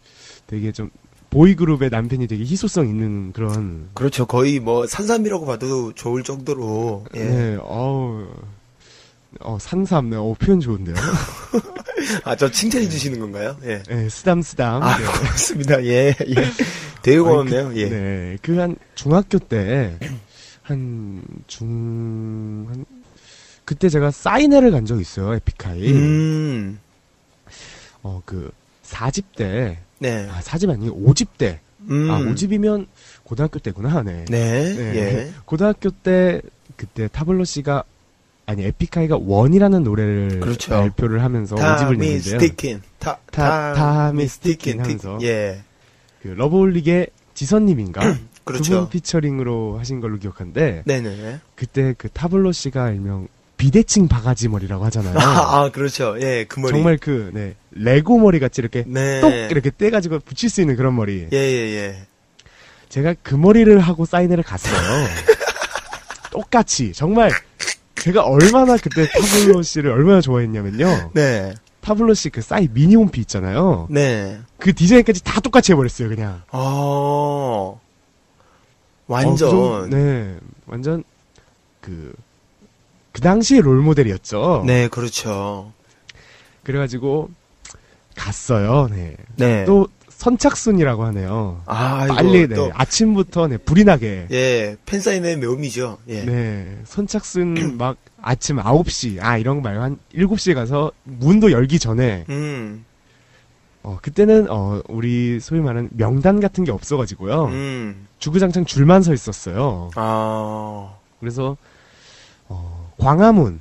되게 좀 보이 그룹의 남편이 되게 희소성 있는 그런 그렇죠. 거의 뭐, 산삼이라고 봐도 좋을 정도로, 예. 네, 어우 어 산삼 네, 어 표현 좋은데요. 아, 저 칭찬해 주시는 건가요? 예. 네, 쓰담 쓰담. 아, 네. 고맙습니다. 예, 예. 되게 고맙네요. 예. 네, 그한 중학교 때 한 중 한 그때 제가 사인회를 간적 있어요 에픽하이. 음, 어 그 4집 때, 네. 아 4집 아니고 5집 때. 음. 아 5집이면 고등학교 때구나. 네. 네, 네. 예. 고등학교 때 그때 타블로 씨가 아니 에픽하이가 One이라는 노래를 그렇죠. 발표를 하면서 5집을 time 냈는데요. is tickin'. t-, t- time is tickin' t- 하면서. 예. 그 러브홀릭의 지선님인가 그렇죠. 두분 피처링으로 하신 걸로 기억하는데 네네네. 그때 그 타블로 씨가 일명 비대칭 바가지 머리라고 하잖아요. 아, 아, 그렇죠. 예, 그 머리. 정말 그 네, 레고 머리 같이 이렇게 네. 똑 이렇게 떼 가지고 붙일 수 있는 그런 머리. 예, 예, 예. 제가 그 머리를 하고 사인회를 갔어요. 똑같이 정말 제가 얼마나 그때 타블로 씨를 얼마나 좋아했냐면요. 네. 타블로 씨그 사인 미니홈피 있잖아요. 네. 그 디자인까지 다 똑같이 해버렸어요, 그냥. 어. 완전. 어, 그 정도- 네, 완전 그, 그 당시의 롤 모델이었죠. 네, 그렇죠. 그래가지고 갔어요. 네. 네. 또 선착순이라고 하네요. 아, 빨리 네, 또 아침부터 네, 불이 나게. 예, 팬사인회 매움이죠. 예. 네, 선착순 막 아침 9시, 아, 이런 거 말고 한 7시에 가서 문도 열기 전에, 음. 어, 그때는, 어, 우리 소위 말하는 명단 같은 게 없어가지고요. 음. 주구장창 줄만 서 있었어요. 아. 그래서, 어, 광화문,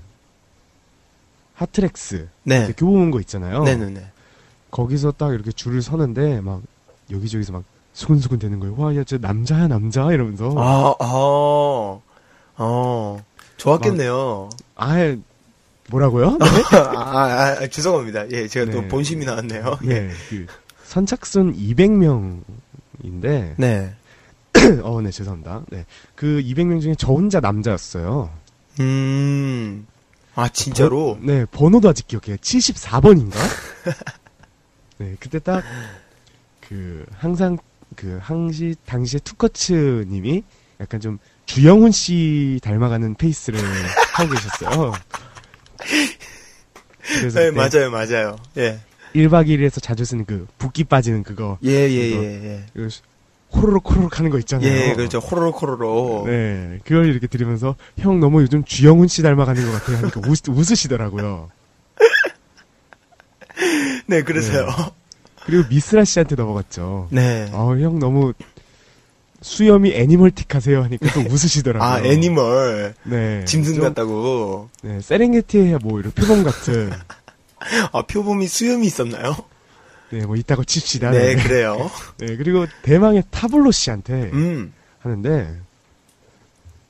하트렉스, 네. 이제 교보문 거 있잖아요. 네네네. 거기서 딱 이렇게 줄을 서는데, 막, 여기저기서 막, 수근수근 되는 거예요. 와, 야, 저 남자야, 남자? 이러면서. 아, 아. 어. 좋았겠네요. 아예 뭐라고요? 아, 아, 아, 죄송합니다. 예, 제가 또 네. 본심이 나왔네요. 네. 그 선착순 200명인데 네. 어, 네, 죄송합니다. 네. 그 200명 중에 저 혼자 남자였어요. 음. 아, 진짜로? 번- 네, 번호도 아직 기억해요. 74번인가? 네, 그때 딱, 그, 항상, 그, 항시, 당시에 투커츠 님이 약간 좀 주영훈 씨 닮아가는 페이스를 하고 계셨어요. 그래서 네, 맞아요, 맞아요. 예. 1박 2일에서 자주 쓰는 그 붓기 빠지는 그거. 예, 예, 그거. 예, 예. 그 호로록 호로록 하는 거 있잖아요. 예, 그렇죠. 호로록 호로록. 네, 그걸 이렇게 들으면서 형 너무 요즘 주영훈 씨 닮아가는 것 같아요 하니까 웃, 웃으시더라고요. 네, 그러세요. 그리고 미스라 씨한테 넘어갔죠. 네. 어, 형 너무 수염이 애니멀틱하세요 하니까 또 웃으시더라고요. 아, 애니멀. 네. 짐승 좀, 같다고. 네, 세렝게티의 뭐 이런 표범 같은. 아, 표범이 수염이 있었나요? 네, 뭐 있다고 칩시다. 네, 그래요. 네, 그리고 대망의 타블로 씨한테 음. 하는데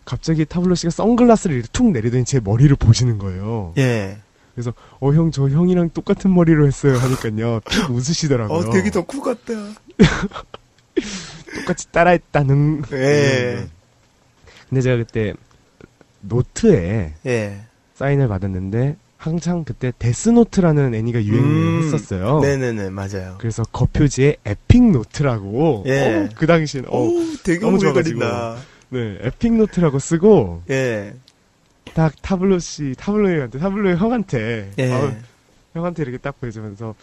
갑자기 타블로 씨가 선글라스를 이렇게 툭 내리더니 제 머리를 보시는 거예요. 예. 그래서 어 형 저 형이랑 똑같은 머리로 했어요 하니까요 픽 웃으시더라고요. 어, 되게 덕후 같다. 똑같이 따라했다는. 예. 근데 제가 그때 노트에 예. 사인을 받았는데 한창 그때 데스노트라는 애니가 유행했었어요. 음. 네네네, 맞아요. 그래서 겉표지에 에픽 노트라고 예. 어, 그 당시엔 어, 오, 되게 너무 오래걸린다. 네 에픽 노트라고 쓰고 예. 딱 타블로 씨 타블로 형한테 타블로 형한테 예. 어, 형한테 이렇게 딱 보여주면서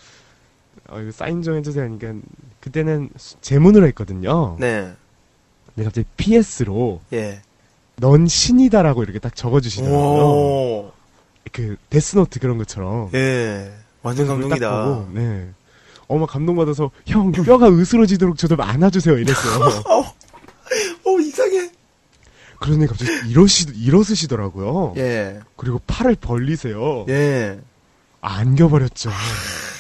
어, 이거 사인 좀 해주세요 하니까 그때는 수- 제문으로 했거든요. 네. 근데 갑자기 PS로 예. 넌 신이다라고 이렇게 딱 적어주시더라고요. 오. 그 데스노트 그런 것처럼. 예. 완전 감동이다. 보고, 네. 어머 감동받아서 형 뼈가 으스러지도록 저좀 안아주세요 이랬어요. 어, 이상해. 그러더니 갑자기 이러시 일어서시더라고요. 예. 그리고 팔을 벌리세요. 예. 안겨버렸죠.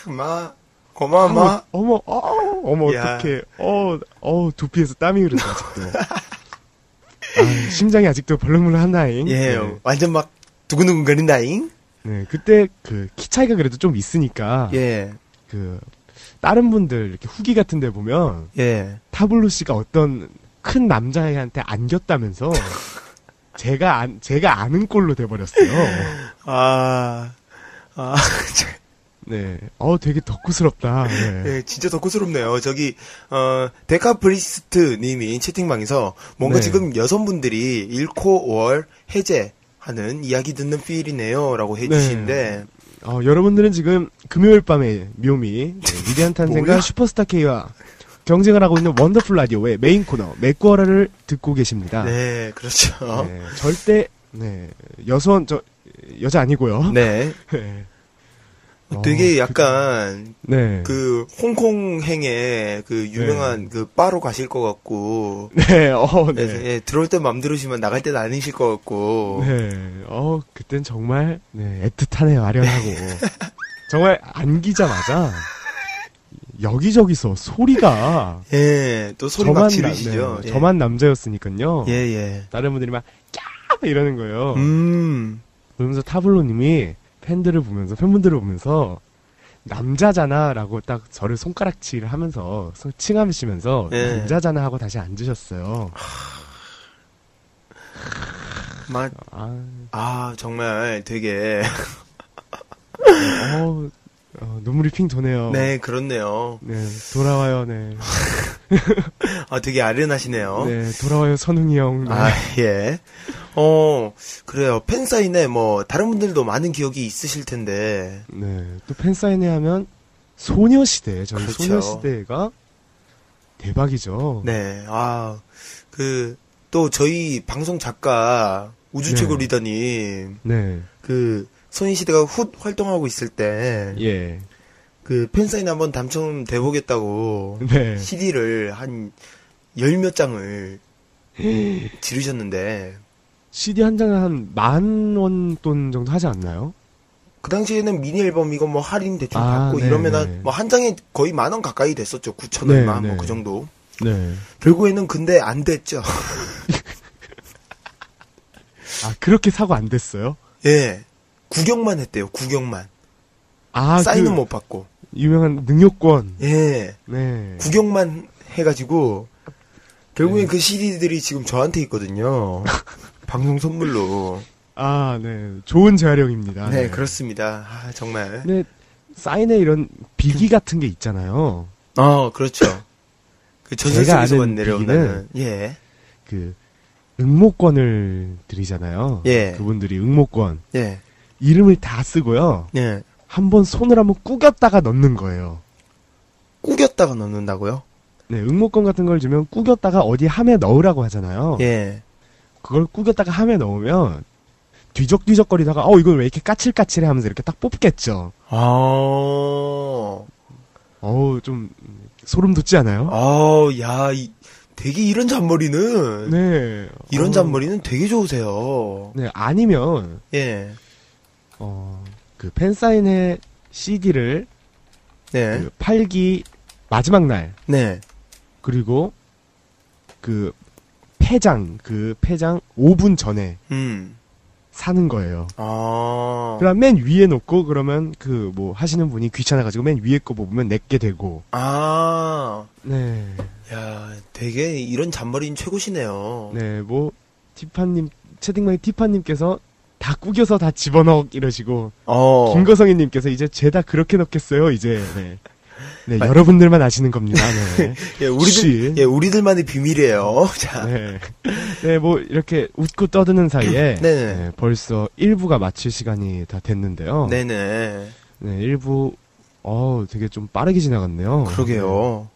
마, 고마워, 마. 어머, 어, 어머 야. 어떡해. 어, 어 두피에서 땀이 흐른다 아직도. 아, 심장이 아직도 벌렁벌렁하나잉. 예. 네. 완전 막, 두근두근 거린다잉? 네, 그때 그 키 차이가 그래도 좀 있으니까 예. 그 다른 분들 이렇게 후기 같은 데 보면 예. 타블로 씨가 어떤 큰 남자애한테 안겼다면서 제가 안, 제가 아는 꼴로 돼 버렸어요. 아, 아, 네. 어 되게 덕후스럽다. 네. 예, 진짜 덕후스럽네요. 저기, 어, 데카프리스트 님이 채팅방에서 뭔가 네. 지금 여성분들이 잃고 월 해제 하는 이야기 듣는 필이네요. 라고 해 주시는데, 어, 여러분들은 지금 금요일 밤에 묘미 네, 위대한 탄생과 뭐야? 슈퍼스타 K와 경쟁을 하고 있는 원더풀 라디오의 메인 코너 맥구어라를 듣고 계십니다. 네, 그렇죠. 네, 절대 네 여성 저 여자 아니고요. 네. 네. 어, 되게 약간, 네. 그, 홍콩행에 그 유명한 그 바로 가실 것 같고, 네, 어, 네. 네. 예, 들어올 때맘 들으시면 나갈 때는 아니실 것 같고, 네, 어, 그땐 정말, 네, 애틋하네요, 아련하고. 정말 안기자마자, 여기저기서 소리가, 예, 또 소리 막 남- 지르시죠. 네, 예. 저만 남자였으니까요. 예, 예. 다른 분들이 막, 까! 이러는 거예요. 음, 그러면서 타블로님이 팬들을 보면서, 팬분들을 보면서, 남자잖아, 라고 딱 저를 손가락질을 하면서, 손- 칭하시면서, 예. 남자잖아 하고 다시 앉으셨어요. 막, 아, 아, 정말 되게, 어, 어, 눈물이 핑 도네요. 네, 그렇네요. 네, 돌아와요, 네. 아, 되게 아련하시네요. 네, 돌아와요, 선웅이 형. 네. 아, 예. 어, 그래요. 팬사인회 뭐, 다른 분들도 많은 기억이 있으실 텐데, 네, 또 팬사인회 하면, 소녀시대, 저희 그렇죠. 소녀시대가 대박이죠. 네, 아, 그, 또 저희 방송 작가, 우주최고 네. 리더님, 네, 그, 소녀시대가 훗 활동하고 있을 때, 예. 그 팬사인 한번 당첨돼 보겠다고, 네. CD를 한 열 몇 장을 지르셨는데, CD 한 장에 한 만 원 돈 정도 하지 않나요? 그 당시에는 미니 앨범 이거 뭐 할인 대충 아, 받고 네, 이러면 네. 한, 뭐 한 장에 거의 만 원 가까이 됐었죠. 9천 네, 얼마, 네. 뭐그 정도. 네. 결국에는 근데 안 됐죠. 아, 그렇게 사고 안 됐어요? 예. 구경만 했대요. 구경만. 아, 사인은 그 못 받고. 유명한 능력권. 예. 네. 구경만 해가지고 결국엔 그 CD들이 지금 저한테 있거든요. 방송 선물로. 아, 네. 좋은 재활용입니다. 네, 그렇습니다. 아, 정말. 근데 사인에 이런 비기 같은 게 있잖아요. 어, 그렇죠. 그 제가 전설속에서만 아는 내려오는. 예. 그 응모권을 드리잖아요. 예. 그분들이 응모권 예. 이름을 다 쓰고요. 예. 한번 손을 한번 꾸겼다가 넣는 거예요. 꾸겼다가 넣는다고요? 네, 응모권 같은 걸 주면 꾸겼다가 어디 함에 넣으라고 하잖아요. 예. 그걸 꾸겼다가 함에 넣으면 뒤적뒤적거리다가 어 이걸 왜 이렇게 까칠까칠해 하면서 이렇게 딱 뽑겠죠. 아. 어우 좀 소름 돋지 않아요? 아, 야, 이, 되게 이런 잔머리는. 네. 이런 어, 잔머리는 되게 좋으세요. 네, 아니면 예. 어, 그 팬사인회 CD를 네. 그 팔기 마지막 날 네. 그리고 그 폐장 그 폐장 5분 전에 음. 사는 거예요. 아. 그럼 맨 위에 놓고 그러면 그 뭐 하시는 분이 귀찮아가지고 맨 위에 거 뽑으면 내게 되고. 아. 네. 야, 되게 이런 잔머리는 최고시네요. 네, 뭐 티파님 채팅방에 티파님께서 다 꾸겨서 다 집어넣 이러시고 어. 김거성이님께서 이제 죄다 그렇게 넣겠어요 이제. 네. 네, 아. 여러분들만 아시는 겁니다. 네. 예, 우리들, 예, 우리들만의 비밀이에요. 자. 네. 네, 뭐 이렇게 웃고 떠드는 사이에 네네. 네, 벌써 1부가 마칠 시간이 다 됐는데요. 네네. 네, 1부 어, 되게 좀 빠르게 지나갔네요. 그러게요.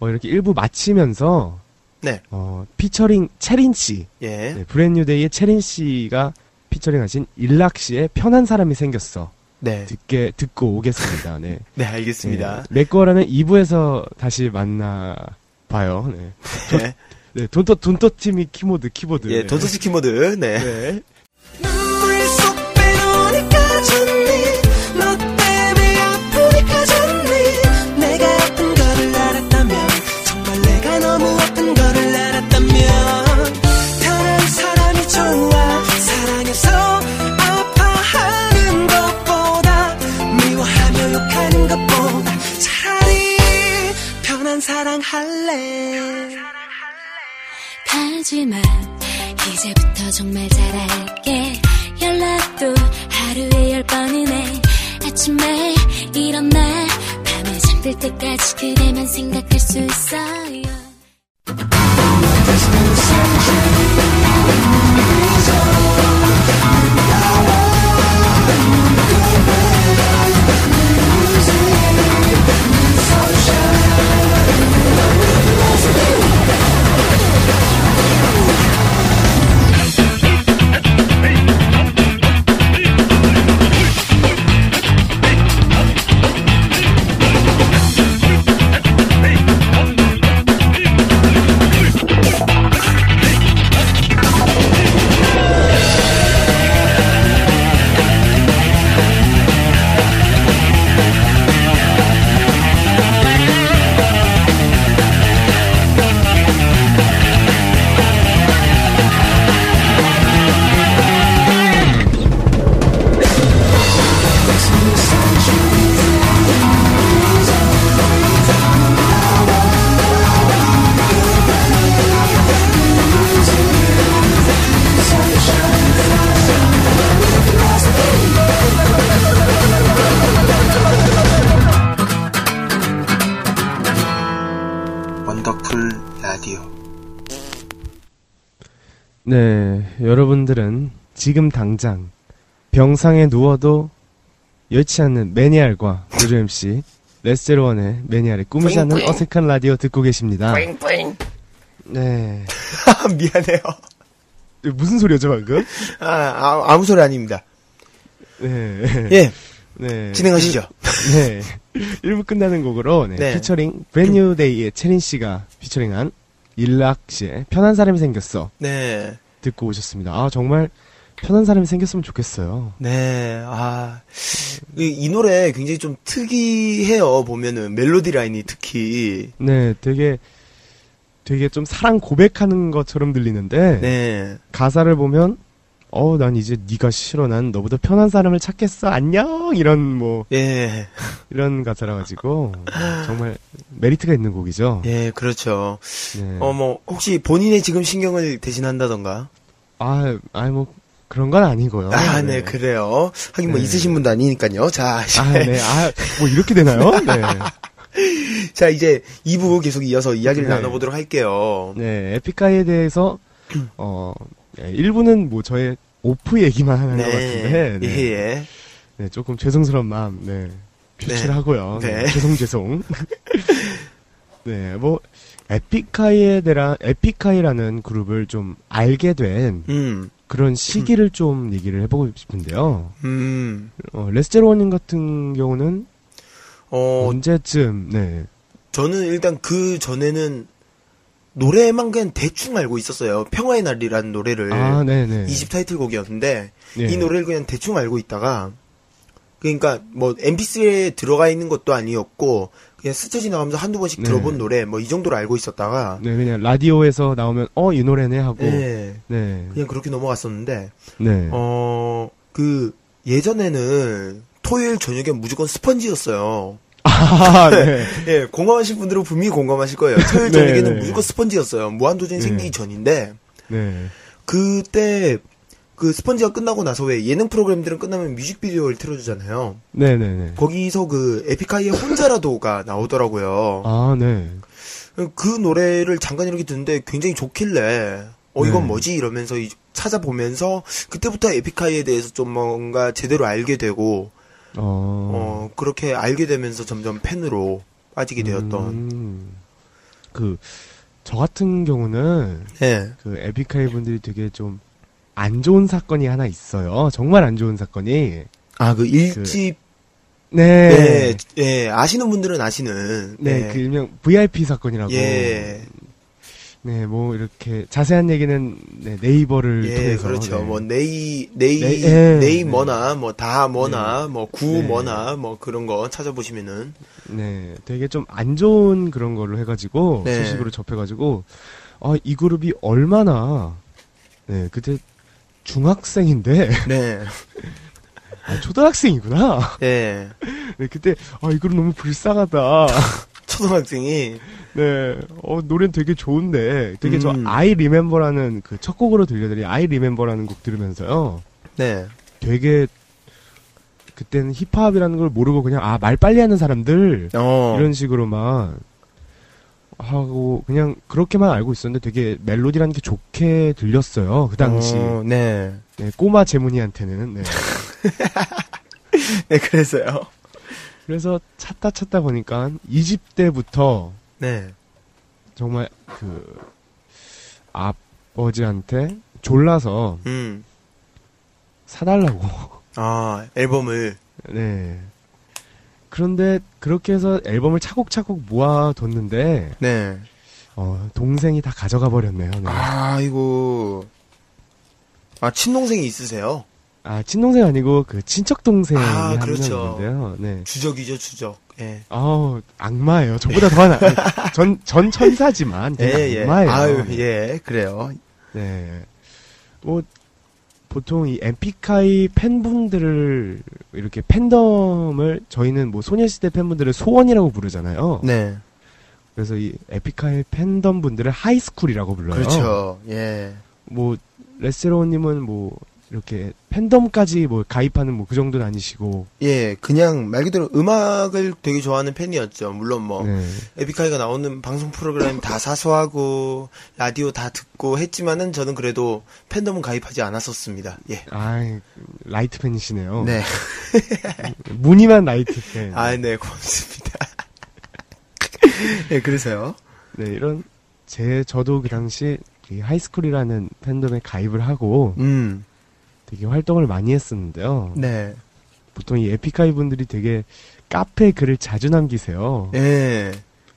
어, 이렇게 1부 마치면서 네. 어, 피처링 체린 씨. 예. 네, 브랜뉴데이의 체린 씨가 피처링하신 일락 씨의 편한 사람이 생겼어. 네. 듣게 듣고 오겠습니다. 네. 네, 알겠습니다. 네, 내 거라는 2부에서 다시 만나 봐요. 네. 네. 네, 돈토 돈토 팀이 키보드 키보드. 예, 네. 도토스 키모드. 네. 네. 사랑 할래. 하지만 이제부터 정말 잘할게. 연락도 하루에 열 번은 해 아침에 일어나 밤에 잠들 때까지 그대만 생각할 수 있어요 여러분들은 지금 당장 병상에 누워도 여치 않는 매니알과 조조 MC 레스제로원의 매니알의 꾸미지 않는. 어색한 라디오 듣고 계십니다. 뿌잉뿌잉. 네. 미안해요. 무슨 소리였죠, 방금? 아, 아, 아무 소리 아닙니다. 네. 예, 네. 진행하시죠. 네. 1부 끝나는 곡으로 네, 네. 피처링 브랜뉴 데이의 체린 씨가 피처링한 일락 씨의 편한 사람이 생겼어 네. 듣고 오셨습니다. 아 정말 편한 사람이 생겼으면 좋겠어요. 네, 아, 이, 이 노래 굉장히 좀 특이해요, 보면은. 멜로디 라인이 특히. 네, 되게 되게 좀 사랑 고백하는 것처럼 들리는데 네, 가사를 보면 어, 난 이제 네가 싫어. 난 너보다 편한 사람을 찾겠어. 안녕. 이런 뭐 예, 이런 가사라 가지고 정말 메리트가 있는 곡이죠. 예, 그렇죠. 네. 어, 뭐, 혹시 본인의 지금 신경을 대신한다던가? 아, 아니 뭐 그런 건 아니고요. 아, 네, 그래요. 하긴 뭐 네. 있으신 분도 아니니까요. 자, 이제, 아, 네. 아, 뭐 이렇게 되나요? 네. 자, 이제 2부 계속 이어서 이야기를 네. 나눠보도록 할게요. 네, 에픽하이에 대해서 어, 1부는 뭐 저의 오프 얘기만 하는 것 같은데 네. 예, 예. 네, 조금 죄송스러운 마음 네. 표시를 하고요. 네. 네. 죄송 죄송. 네, 뭐 에픽하이에 대한 에픽하이라는 그룹을 좀 알게 된 음, 그런 시기를 좀 얘기를 해보고 싶은데요. 음, 어, 레스제로님 같은 경우는 어, 언제쯤 네. 저는 일단 그 전에는 노래만 그냥 대충 알고 있었어요. 평화의 날이라는 노래를. 아, 네, 네. 20 타이틀곡이었는데, 네. 이 노래를 그냥 대충 알고 있다가, 그러니까 뭐 mp3에 들어가 있는 것도 아니었고, 그냥 스쳐 지나가면서 한두 번씩 네. 들어본 노래, 뭐 이 정도로 알고 있었다가, 네, 그냥 라디오에서 나오면 어, 이 노래네 하고 네, 네. 그냥 그렇게 넘어갔었는데, 네. 어, 그, 예전에는 토요일 저녁에 무조건 스펀지였어요. 아, 네. 예, 공감하실 분들은 분명히 공감하실 거예요. 토요일 네, 저녁에는 네. 무조건 스펀지였어요. 무한도전이 네. 생기기 전인데, 네. 그때 그 스펀지가 끝나고 나서 왜 예능 프로그램들은 끝나면 뮤직비디오를 틀어주잖아요. 네, 네, 네. 거기서 그 에픽하이의 혼자라도가 나오더라고요. 아, 네. 그 노래를 잠깐 이렇게 듣는데 굉장히 좋길래 어 이건 네. 뭐지 이러면서 이- 찾아보면서 그때부터 에픽하이에 대해서 좀 뭔가 제대로 알게 되고 어. 어 그렇게 알게 되면서 점점 팬으로 빠지게 되었던 음, 그, 저 같은 경우는, 예. 그, 에픽하이 분들이 되게 좀, 안 좋은 사건이 하나 있어요. 정말 안 좋은 사건이. 아 그 일집 네. 예, 예, 아시는 분들은 아시는 네, 예. 그 일명 VIP 사건이라고. 예. 네, 뭐, 이렇게, 자세한 얘기는, 네, 네이버를 예, 통해서. 그렇죠. 네. 뭐 네이 네이 네, 예, 네이 네. 뭐나 뭐 다 뭐나 뭐구 네. 뭐나 뭐 그런 거 찾아보시면은 네, 되게 좀 안 좋은 그런 걸로 해가지고 네. 소식으로 접해가지고 아 이 그룹이 얼마나 네 그때 중학생인데 네. 아, 초등학생이구나. 예. 네 그때 아이 그룹 너무 불쌍하다. 초등학생이 네, 어 노래는 되게 좋은데 되게 저 음. 아이 리멤버라는 그 첫 곡으로 들려드린 아이 리멤버라는 곡 들으면서요. 네. 되게 그때는 힙합이라는 걸 모르고 그냥 아 말 빨리 하는 사람들 어. 이런 식으로만 하고 그냥 그렇게만 알고 있었는데 되게 멜로디라는 게 좋게 들렸어요 그 당시 어, 네. 네, 꼬마 재문이한테는 네. 네, 그래서요. 그래서 찾다 찾다 보니까 2집 때부터 네. 정말 그 아버지한테 졸라서 음. 사달라고 아, 앨범을 네 그런데 그렇게 해서 앨범을 차곡차곡 모아뒀는데 네. 어, 동생이 다 가져가 버렸네요 네. 아, 이고 아, 친동생이 있으세요? 아, 친동생 아니고 그 친척 동생이 아, 한 그렇죠. 명 있는데요. 네. 주적이죠, 주적. 예. 아우, 악마예요. 저보다 더 하나. 전, 전 천사지만 예, 예. 악마예요. 아유, 예, 그래요. 네. 뭐 보통 이 엠피카이 팬분들을 이렇게 팬덤을 저희는 뭐 소녀시대 팬분들을 소원이라고 부르잖아요. 네. 그래서 이 에픽하이 팬덤 분들을 하이스쿨이라고 불러요. 그렇죠. 예. 뭐 레스로우님은 뭐 이렇게 팬덤까지 뭐 가입하는 뭐 그 정도는 아니시고. 예, 그냥 말 그대로 음악을 되게 좋아하는 팬이었죠. 물론 뭐 네. 에픽하이가 나오는 방송 프로그램 다 사수하고 라디오 다 듣고 했지만은 저는 그래도 팬덤은 가입하지 않았었습니다. 예. 아, light 팬이시네요. 네. 무늬만 light 팬. 아, 네, 고맙습니다. 예, 그래서요. 네, 이런 제 저도 그 당시 이 하이스쿨이라는 팬덤에 가입을 하고 음. 되게 활동을 많이 했었는데요. 네. 보통 이 에픽하이 분들이 되게 카페 글을 자주 남기세요. 예.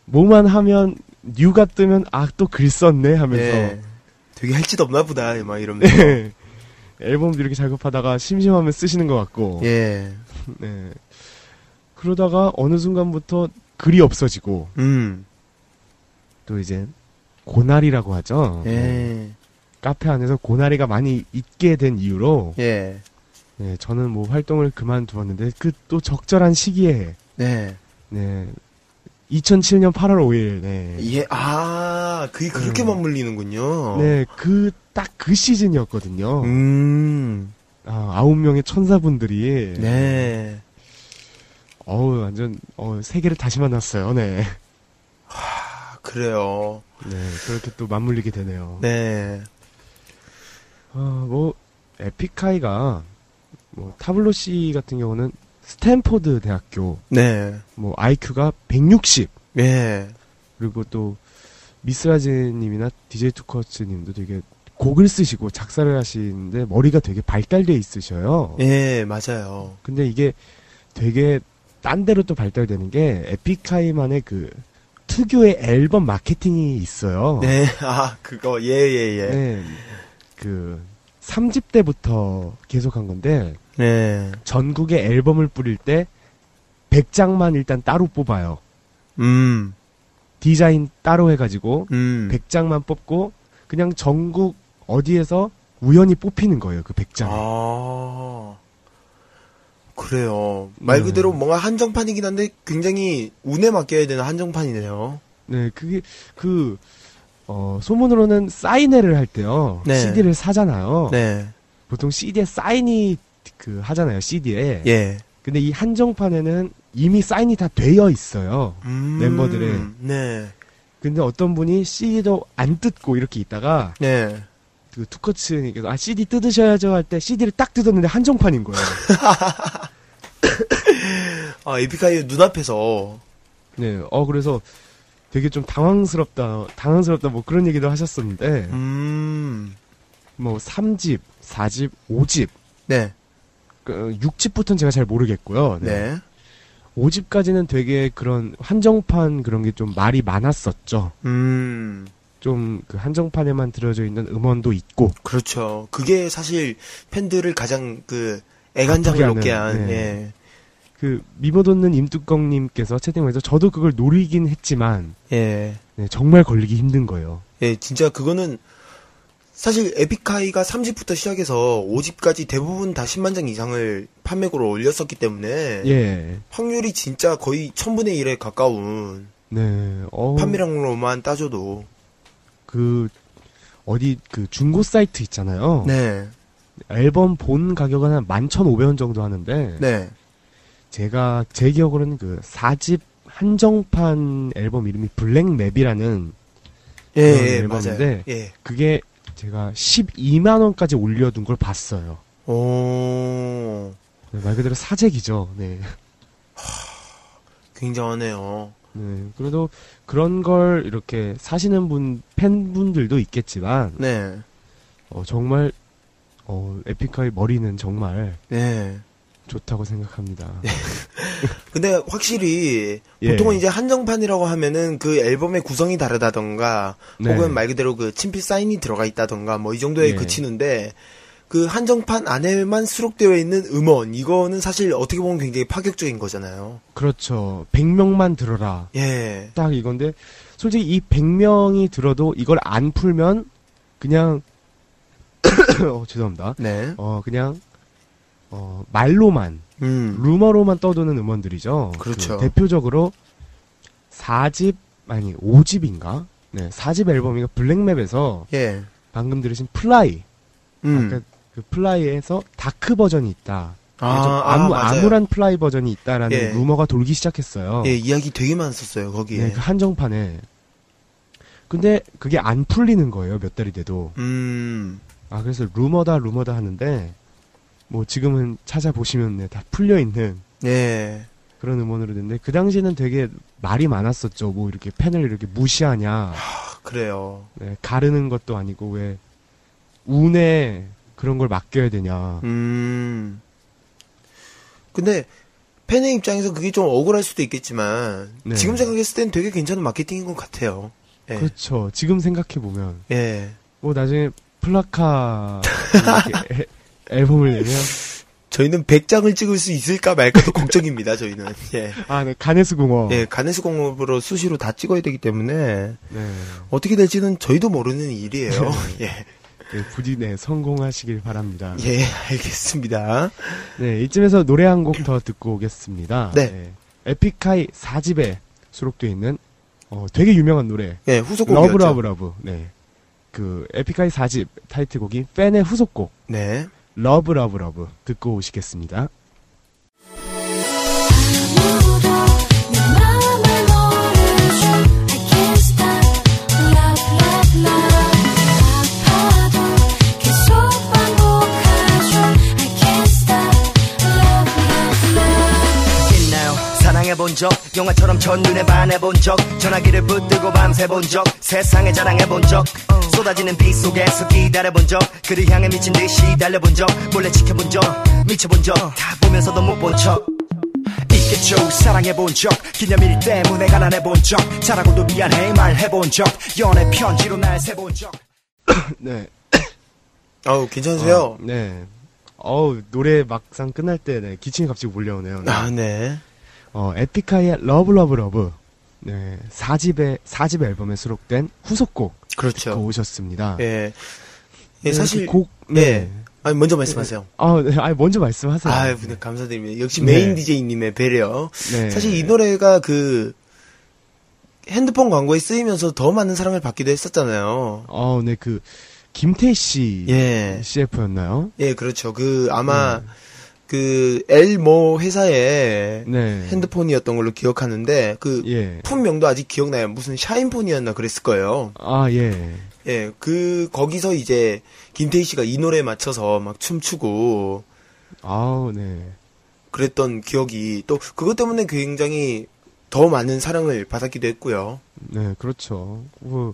뭐만 하면 뉴가 뜨면 아 또 글 썼네 하면서 네. 되게 할 짓 없나 보다, 막 이러면서. 네. 앨범도 이렇게 작업하다가 심심하면 쓰시는 것 같고 예. 네. 그러다가 어느 순간부터 글이 없어지고 음. 또 이제 고날이라고 하죠. 예. 카페 안에서 고나리가 많이 있게 된 이유로 예. 네, 저는 뭐 활동을 그만두었는데 그 또 적절한 시기에 네. 네 2007년 8월 5일 네. 예, 아, 그게 그렇게 네. 맞물리는군요. 네, 그, 딱 그 시즌이었거든요. 음, 아, 아홉 명의 천사분들이. 네. 어우, 완전, 어, 세계를 다시 만났어요, 네. 아, 그래요. 네, 그렇게 또 맞물리게 되네요. 네. 아, 뭐, 에픽하이가, 뭐, 타블로 씨 같은 경우는 스탠포드 대학교, 네. 뭐, IQ가 160, 네. 그리고 또, 미쓰라진님이나 DJ 투컷츠님도 되게 곡을 쓰시고 작사를 하시는데 머리가 되게 발달돼 있으셔요. 예, 맞아요. 근데 이게 되게 딴 데로 또 발달되는 게 에픽하이만의 그 특유의 앨범 마케팅이 있어요. 네, 아, 그거, 예, 예, 예. 네. 그 3집 때부터 계속한 건데 네. 전국에 앨범을 뿌릴 때 100장만 일단 따로 뽑아요. 음, 디자인 따로 해가지고 음. 100장만 뽑고 그냥 전국 어디에서 우연히 뽑히는 거예요. 그 100장. 아, 그래요. 말 네. 그대로 뭔가 한정판이긴 한데 굉장히 운에 맡겨야 되는 한정판이네요. 네, 그게 그 어, 소문으로는 사인회를 할 때요. 네. CD를 사잖아요. 네. 보통 CD에 사인이 그 하잖아요. CD에. 예. 근데 이 한정판에는 이미 사인이 다 되어 있어요. 음, 멤버들의. 네. 근데 어떤 분이 CD도 안 뜯고 이렇게 있다가 네. 그 투커츠님께서 아 CD 뜯으셔야죠 할 때 CD를 딱 뜯었는데 한정판인 거예요. 아, 에픽하이 눈앞에서. 네. 어 그래서 되게 좀 당황스럽다. 당황스럽다 뭐 그런 얘기도 하셨었는데 음, 뭐 3집, 4집, 5집 네. 그 6집부터는 제가 잘 모르겠고요. 네. 5집까지는 되게 그런 한정판 그런 게 좀 말이 많았었죠. 음, 좀 그 한정판에만 들어져 있는 음원도 있고. 그렇죠. 그게 사실 팬들을 가장 그 애간장을 아프게 놓게 하는, 한, 네. 예. 그 미모돋는 임뚜껑님께서 채팅방에서 저도 그걸 노리긴 했지만 예. 네, 정말 걸리기 힘든 거예요. 예, 진짜 그거는 사실 에픽하이가 3집부터 시작해서 5집까지 대부분 다 10만 장 이상을 판매고로 올렸었기 때문에 예. 확률이 진짜 거의 1000분의 1에 가까운 네. 어, 판매량으로만 따져도 그 어디 그 중고 사이트 있잖아요. 네. 앨범 본 가격은 한 11,500원 정도 하는데 네. 제가 제 기억으로는 그 4집 한정판 앨범 이름이 블랙맵이라는 예, 예, 앨범인데. 예. 그게 제가 12만 원까지 올려둔 걸 봤어요. 오. 네, 말 그대로 사재기죠. 네. 굉장하네요. 네. 그래도 그런 걸 이렇게 사시는 분 팬분들도 있겠지만 네. 어, 정말 어, 에픽하의 머리는 정말 네. 좋다고 생각합니다. 근데 확실히 예. 보통은 이제 한정판이라고 하면은 그 앨범의 구성이 다르다던가 네. 혹은 말 그대로 그 친필 사인이 들어가 있다던가 뭐 이 정도에 예. 그치는데 그 한정판 안에만 수록되어 있는 음원 이거는 사실 어떻게 보면 굉장히 파격적인 거잖아요. 그렇죠. 100명만 들어라. 예. 딱 이건데 솔직히 이 100명이 들어도 이걸 안 풀면 그냥 어, 죄송합니다. 네. 어 그냥 어 말로만 음. 루머로만 떠도는 음원들이죠. 그렇죠. 그 대표적으로 4집 아니 5집인가? 네, 4집 앨범이가 블랙맵에서 예. 방금 들으신 Fly. 음. 아까 그 Fly에서 dark 버전이 있다. 아, 좀 아. 암울한 Fly 버전이 있다라는 예. 루머가 돌기 시작했어요. 예, 이야기 되게 많았었어요, 거기에. 네, 그 한정판에. 근데 그게 안 풀리는 거예요, 몇 달이 돼도. 음. 아, 그래서 루머다, 루머다 하는데, 뭐 지금은 찾아보시면 네, 다 풀려 있는 예. 그런 음원으로 됐는데, 그 당시에는 되게 말이 많았었죠. 뭐 이렇게 팬을 이렇게 무시하냐. 아, 그래요. 네, 가르는 것도 아니고, 왜, 운에 그런 걸 맡겨야 되냐. 음. 근데 팬의 입장에서 그게 좀 억울할 수도 있겠지만 네. 지금 생각했을 땐 되게 괜찮은 마케팅인 것 같아요. 예. 그렇죠. 지금 생각해 보면. 예. 뭐 나중에 플라카 앨범을 내면 저희는 100장을 찍을 수 있을까 말까도 걱정입니다, 저희는. 예. 아, 네, 가네스궁어. 예, 가네스 공업으로 수시로 다 찍어야 되기 때문에 네. 어떻게 될지는 저희도 모르는 일이에요. 예. 네, 부디 네, 성공하시길 바랍니다. 예, 알겠습니다. 네, 이쯤에서 노래 한 곡 더 듣고 오겠습니다. 네. 에픽하이 4집에 수록되어 있는 어, 되게 유명한 노래 예, 후속곡이었죠. Love Love Love. 네. 그 에픽하이 4집 타이틀곡이 Fan의 후속곡 네. Love Love Love 듣고 오시겠습니다. 사랑해본 적 영화처럼 첫눈에 반해본 적 전화기를 붙들고 밤새 본 적 세상에 자랑해본 적 쏟아지는 비 속에서 기다려본 적 그를 향해 미친 듯이 달려본 적 몰래 지켜본 적 미쳐본 적 다 보면서도 못 본 척 있겠죠 사랑해본 적 기념일 때문에 가난해본 적 잘하고도 미안해 말해본 적 연애 편지로 날 세본 적 네. 아우, 괜찮으세요? 어, 네. 어우, 노래 막상 끝날 때 네, 기침이 갑자기 몰려오네요. 네. 아, 네. 어, 에픽하이의 Love Love Love. 네. 4집의 4집 앨범에 수록된 후속곡 그렇죠. 듣고 오셨습니다. 예. 예, 네, 사실 그곡 네. 네. 아니 먼저 말씀하세요. 아, 네. 아, 먼저 말씀하세요. 아, 네, 감사드립니다. 역시 네. 메인 DJ님의 배려. 네. 사실 이 노래가 그 핸드폰 광고에 쓰이면서 더 많은 사랑을 받기도 했었잖아요. 어, 네, 그, 김태희 씨. 예. CF였나요? 예, 그렇죠. 그 아마 네. 그 L 모 회사의 네. 핸드폰이었던 걸로 기억하는데 그 예. 폰명도 아직 기억나요. 무슨 샤인폰이었나 그랬을 거예요. 아, 예. 예, 그 거기서 이제 김태희 씨가 이 노래에 맞춰서 막 춤추고 아우, 네. 그랬던 기억이 또 그것 때문에 굉장히 더 많은 사랑을 받았기도 했고요. 네, 그렇죠. 그,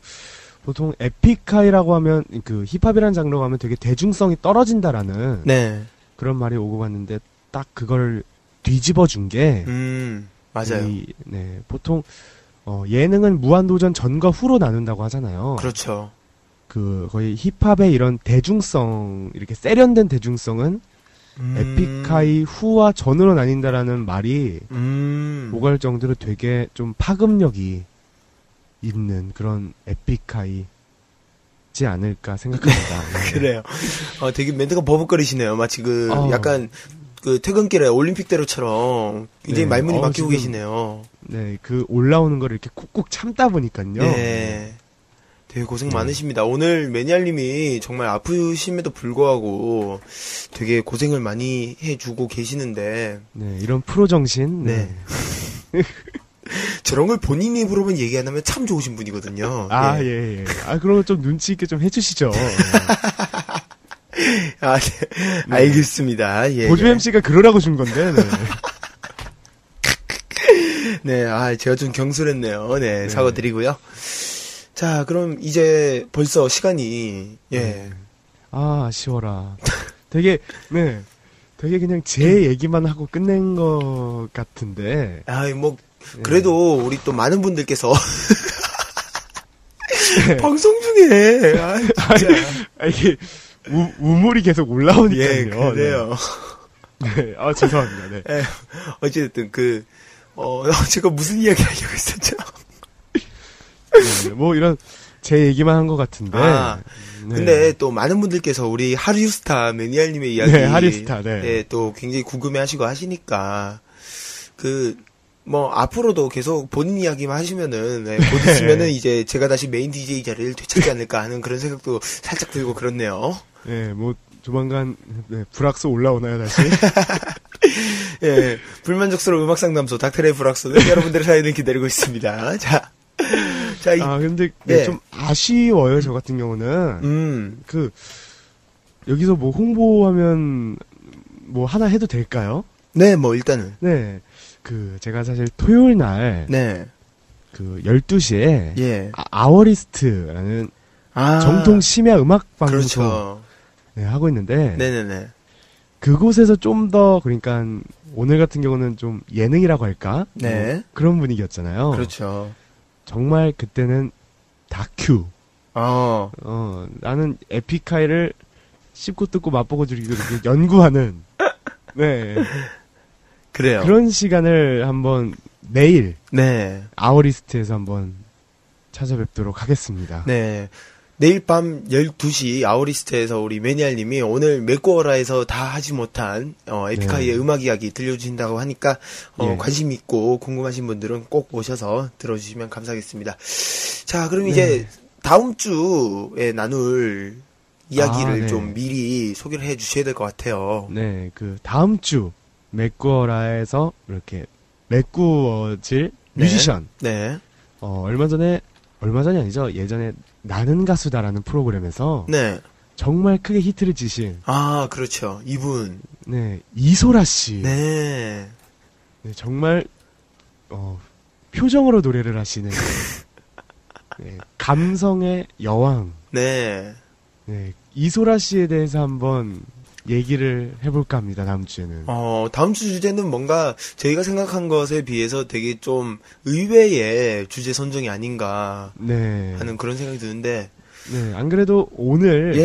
보통 에픽하이라고 하면, 그, 힙합이라는 장르가 하면 되게 대중성이 떨어진다라는 네. 그런 말이 오고 갔는데, 딱 그걸 뒤집어 준 게, 음, 맞아요. 이, 네, 보통, 어, 예능은 무한도전 전과 후로 나눈다고 하잖아요. 그렇죠. 그, 거의 힙합의 이런 대중성, 이렇게 세련된 대중성은 음, 에픽하이 후와 전으로 나뉜다라는 말이 음, 오갈 정도로 되게 좀 파급력이 있는 그런 에픽하이 지 않을까 생각합니다. 네. 그래요. 어, 되게 멘트가 버벅거리시네요. 마치 그 어. 약간 그 퇴근길에 올림픽대로처럼 굉장히 네. 말문이 어, 막히고 계시네요. 네, 그 올라오는 걸 이렇게 꾹꾹 참다 보니까요. 네. 되게 고생 네. 많으십니다. 오늘 매니아님이 정말 아프심에도 불구하고 되게 고생을 많이 해주고 계시는데 네, 이런 프로 정신. 네. 네. 저런 걸 본인 입으로만 얘기 안 하면 참 좋으신 분이거든요. 아, 예. 예, 예. 아, 그런 거 좀 눈치 있게 좀 해주시죠. 아, 네. 알겠습니다. 예. 보조 예. MC가 그러라고 준 건데. 네. 네, 아, 제가 좀 경솔했네요. 네, 사과드리고요. 자, 그럼 이제 벌써 시간이, 예. 네. 아, 아쉬워라. 되게, 네. 되게 그냥 제 얘기만 하고 끝낸 것 같은데. 아, 뭐, 그래도 우리 또 많은 분들께서 방송 중에, 아. 아, 이게 우, 우물이 계속 올라오니까요. 예, 그래요. 네. 네. 아, 죄송합니다. 네. 예, 어쨌든 그, 어, 제가 무슨 이야기 하려고 했었죠? 네, 뭐 이런 제 얘기만 한 것 같은데. 아, 네. 근데 또 많은 분들께서 우리 하류스타 매니아님의 이야기. 네, 하류스타, 네. 또 굉장히 궁금해 하시고 하시니까, 그, 뭐, 앞으로도 계속 본인 이야기만 하시면은, 네, 곧 있으면은 이제 제가 다시 메인 DJ 자리를 되찾지 않을까 하는 그런 생각도 살짝 들고 그렇네요. 네, 뭐 조만간 네, 불악수 올라오나요 다시? 예, 불만족스러운 음악 상담소 닥터레이 불락소는 여러분들의 사연을 기다리고 있습니다. 자, 자, 이, 아 근데 네, 네. 좀 아쉬워요 저 같은 경우는 음, 그 여기서 뭐 홍보하면 뭐 하나 해도 될까요? 네, 뭐, 일단은, 네, 그 제가 사실 토요일 날 네, 그 12시에 예. 아, 워리스트라는 아, 정통 심야 음악 방송 그렇죠. 네, 하고 있는데 네네네. 그곳에서 좀 더 그러니까 오늘 같은 경우는 좀 예능이라고 할까? 네. 뭐 그런 분위기였잖아요. 그렇죠. 정말 그때는 다큐. 어, 어, 나는 에픽하이를 씹고 뜯고 맛보고 즐기고 이렇게 연구하는 네. 그래요. 그런 시간을 한번 내일 네. 아워리스트에서 한번 찾아뵙도록 하겠습니다. 네. 내일 밤 12시 아우리스트에서 우리 매니아님이 오늘 맥고어라에서 다 하지 못한 어, 에픽하이의 네. 음악 이야기 들려주신다고 하니까 어, 예. 관심 있고 궁금하신 분들은 꼭 오셔서 들어주시면 감사하겠습니다. 자, 그럼 이제 다음 주에 나눌 이야기를 아, 네. 좀 미리 소개를 해 주셔야 될 것 같아요. 네, 그 다음 주 맥구어라 에서 이렇게 맥구어질 네. 뮤지션. 네. 어, 얼마 전에 얼마 전이 아니죠. 예전에 나는 가수다라는 프로그램에서 네. 정말 크게 히트를 치신 아, 그렇죠. 이분. 네, 이소라 씨. 네. 네, 정말 어, 표정으로 노래를 하시는 네, 감성의 여왕. 네. 네, 이소라 씨에 대해서 한번 얘기를 해볼까 합니다. 다음 주에는. 어, 다음 주 주제는 뭔가 저희가 생각한 것에 비해서 되게 좀 의외의 주제 선정이 아닌가 네. 하는 그런 생각이 드는데, 네, 안 그래도 오늘 예,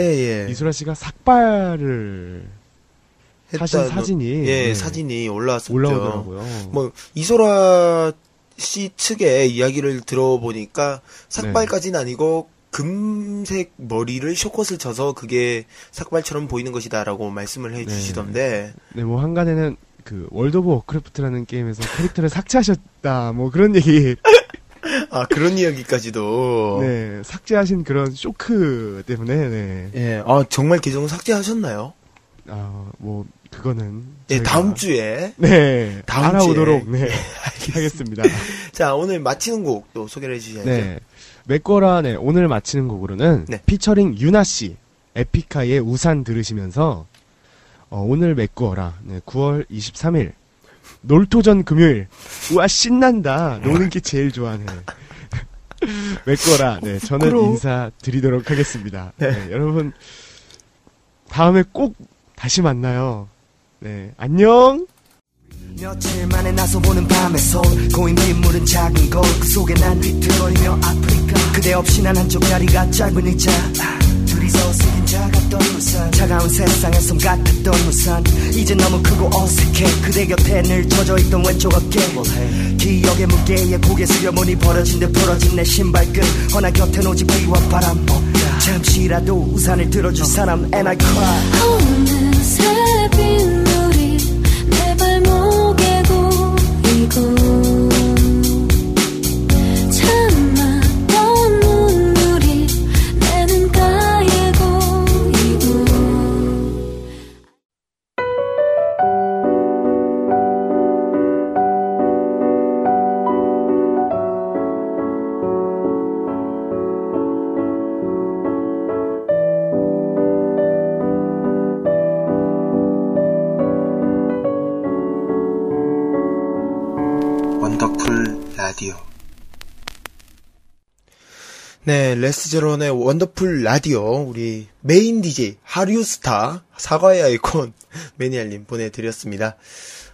예. 이소라 씨가 삭발을 했다- 사진이 예, 네, 사진이 올라왔었죠. 올라오더라고요. 뭐, 이소라 씨 측의 이야기를 들어보니까 삭발까지는 아니고, 금색 머리를 쇼컷을 쳐서 그게 삭발처럼 보이는 것이다라고 말씀을 해 네. 주시던데, 네, 뭐 한간에는 그 월드 오브 워크래프트라는 게임에서 캐릭터를 삭제하셨다, 뭐 그런 얘기, 아, 그런 이야기까지도. 네, 삭제하신 그런 쇼크 때문에, 네, 예, 아, 정말 계정을 삭제하셨나요? 아, 뭐 그거는 예, 저희가- 다음 주에. 네, 다음 알아오도록 주에. 네 하겠습니다. 자, 오늘 마치는 곡 또 소개를 해주셔야죠. 네, 맥거라 네 오늘 마치는 곡으로는 네. 피처링 유나 씨 에픽하이의 우산 들으시면서 어, 오늘 맥거라 네, 9월 23일 놀토전 금요일. 우와 신난다. 노는 게 제일 좋아하네. 맥거라 네 저는 부끄러워. 인사 드리도록 하겠습니다. 네, 여러분 다음에 꼭 다시 만나요. 네 안녕 며칠 만에 나서 보는 밤의 솔 고인 빗물은 작은 거울 그 속에 난 휘트거리며 아프리카 그대 없이 난 한쪽 다리가 짧은 의자. 아, 둘이서 쓰긴 작았던 우산 차가운 세상에 섬 같았던 우산 이제 너무 크고 어색해. 그대 곁에 늘 젖어있던 왼쪽 어깨. 기억의 무게에 고개 숙여보니 버려진 듯 부러진 내 신발끈. 허나 곁엔 오직 비와 바람. 잠시라도 우산을 들어줄 사람 And I cry 고 네, 레스제론의 Wonderful 라디오 우리 메인 DJ 하류스타 사과의 아이콘 매니아님 보내드렸습니다.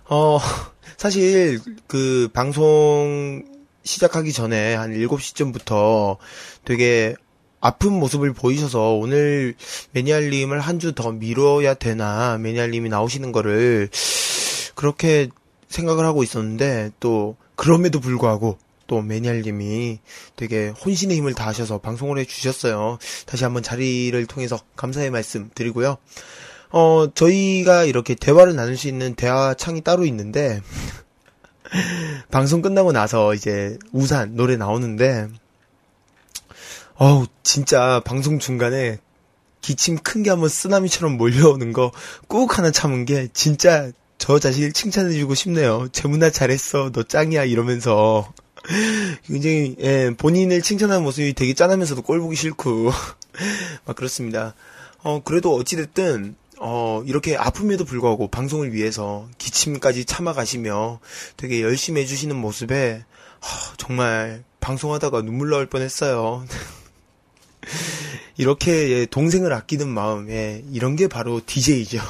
어 사실 그 방송 시작하기 전에 한 7시쯤부터 되게 아픈 모습을 보이셔서 오늘 매니아님을 한 주 더 미뤄야 되나 매니아님이 나오시는 거를 그렇게 생각을 하고 있었는데 또 그럼에도 불구하고 또 매니아님이 되게 혼신의 힘을 다하셔서 방송을 해주셨어요. 다시 한번 자리를 통해서 감사의 말씀 드리고요. 어 저희가 이렇게 대화를 나눌 수 있는 대화 창이 따로 있는데 방송 끝나고 나서 이제 우산 노래 나오는데 어우 진짜 방송 중간에 기침 큰 게 한번 쓰나미처럼 몰려오는 거 꾹 하나 참은 게 진짜 저 자신을 칭찬해주고 싶네요. 재문아 잘했어, 너 짱이야 이러면서 굉장히 예, 본인을 칭찬하는 모습이 되게 짠하면서도 꼴 보기 싫고 막 그렇습니다. 어 그래도 어찌 됐든 어 이렇게 아픔에도 불구하고 방송을 위해서 기침까지 참아가시며 되게 열심히 해주시는 모습에 하, 정말 방송하다가 눈물 나올 뻔했어요. 이렇게 예, 동생을 아끼는 마음, 예, 이런 게 바로 DJ죠.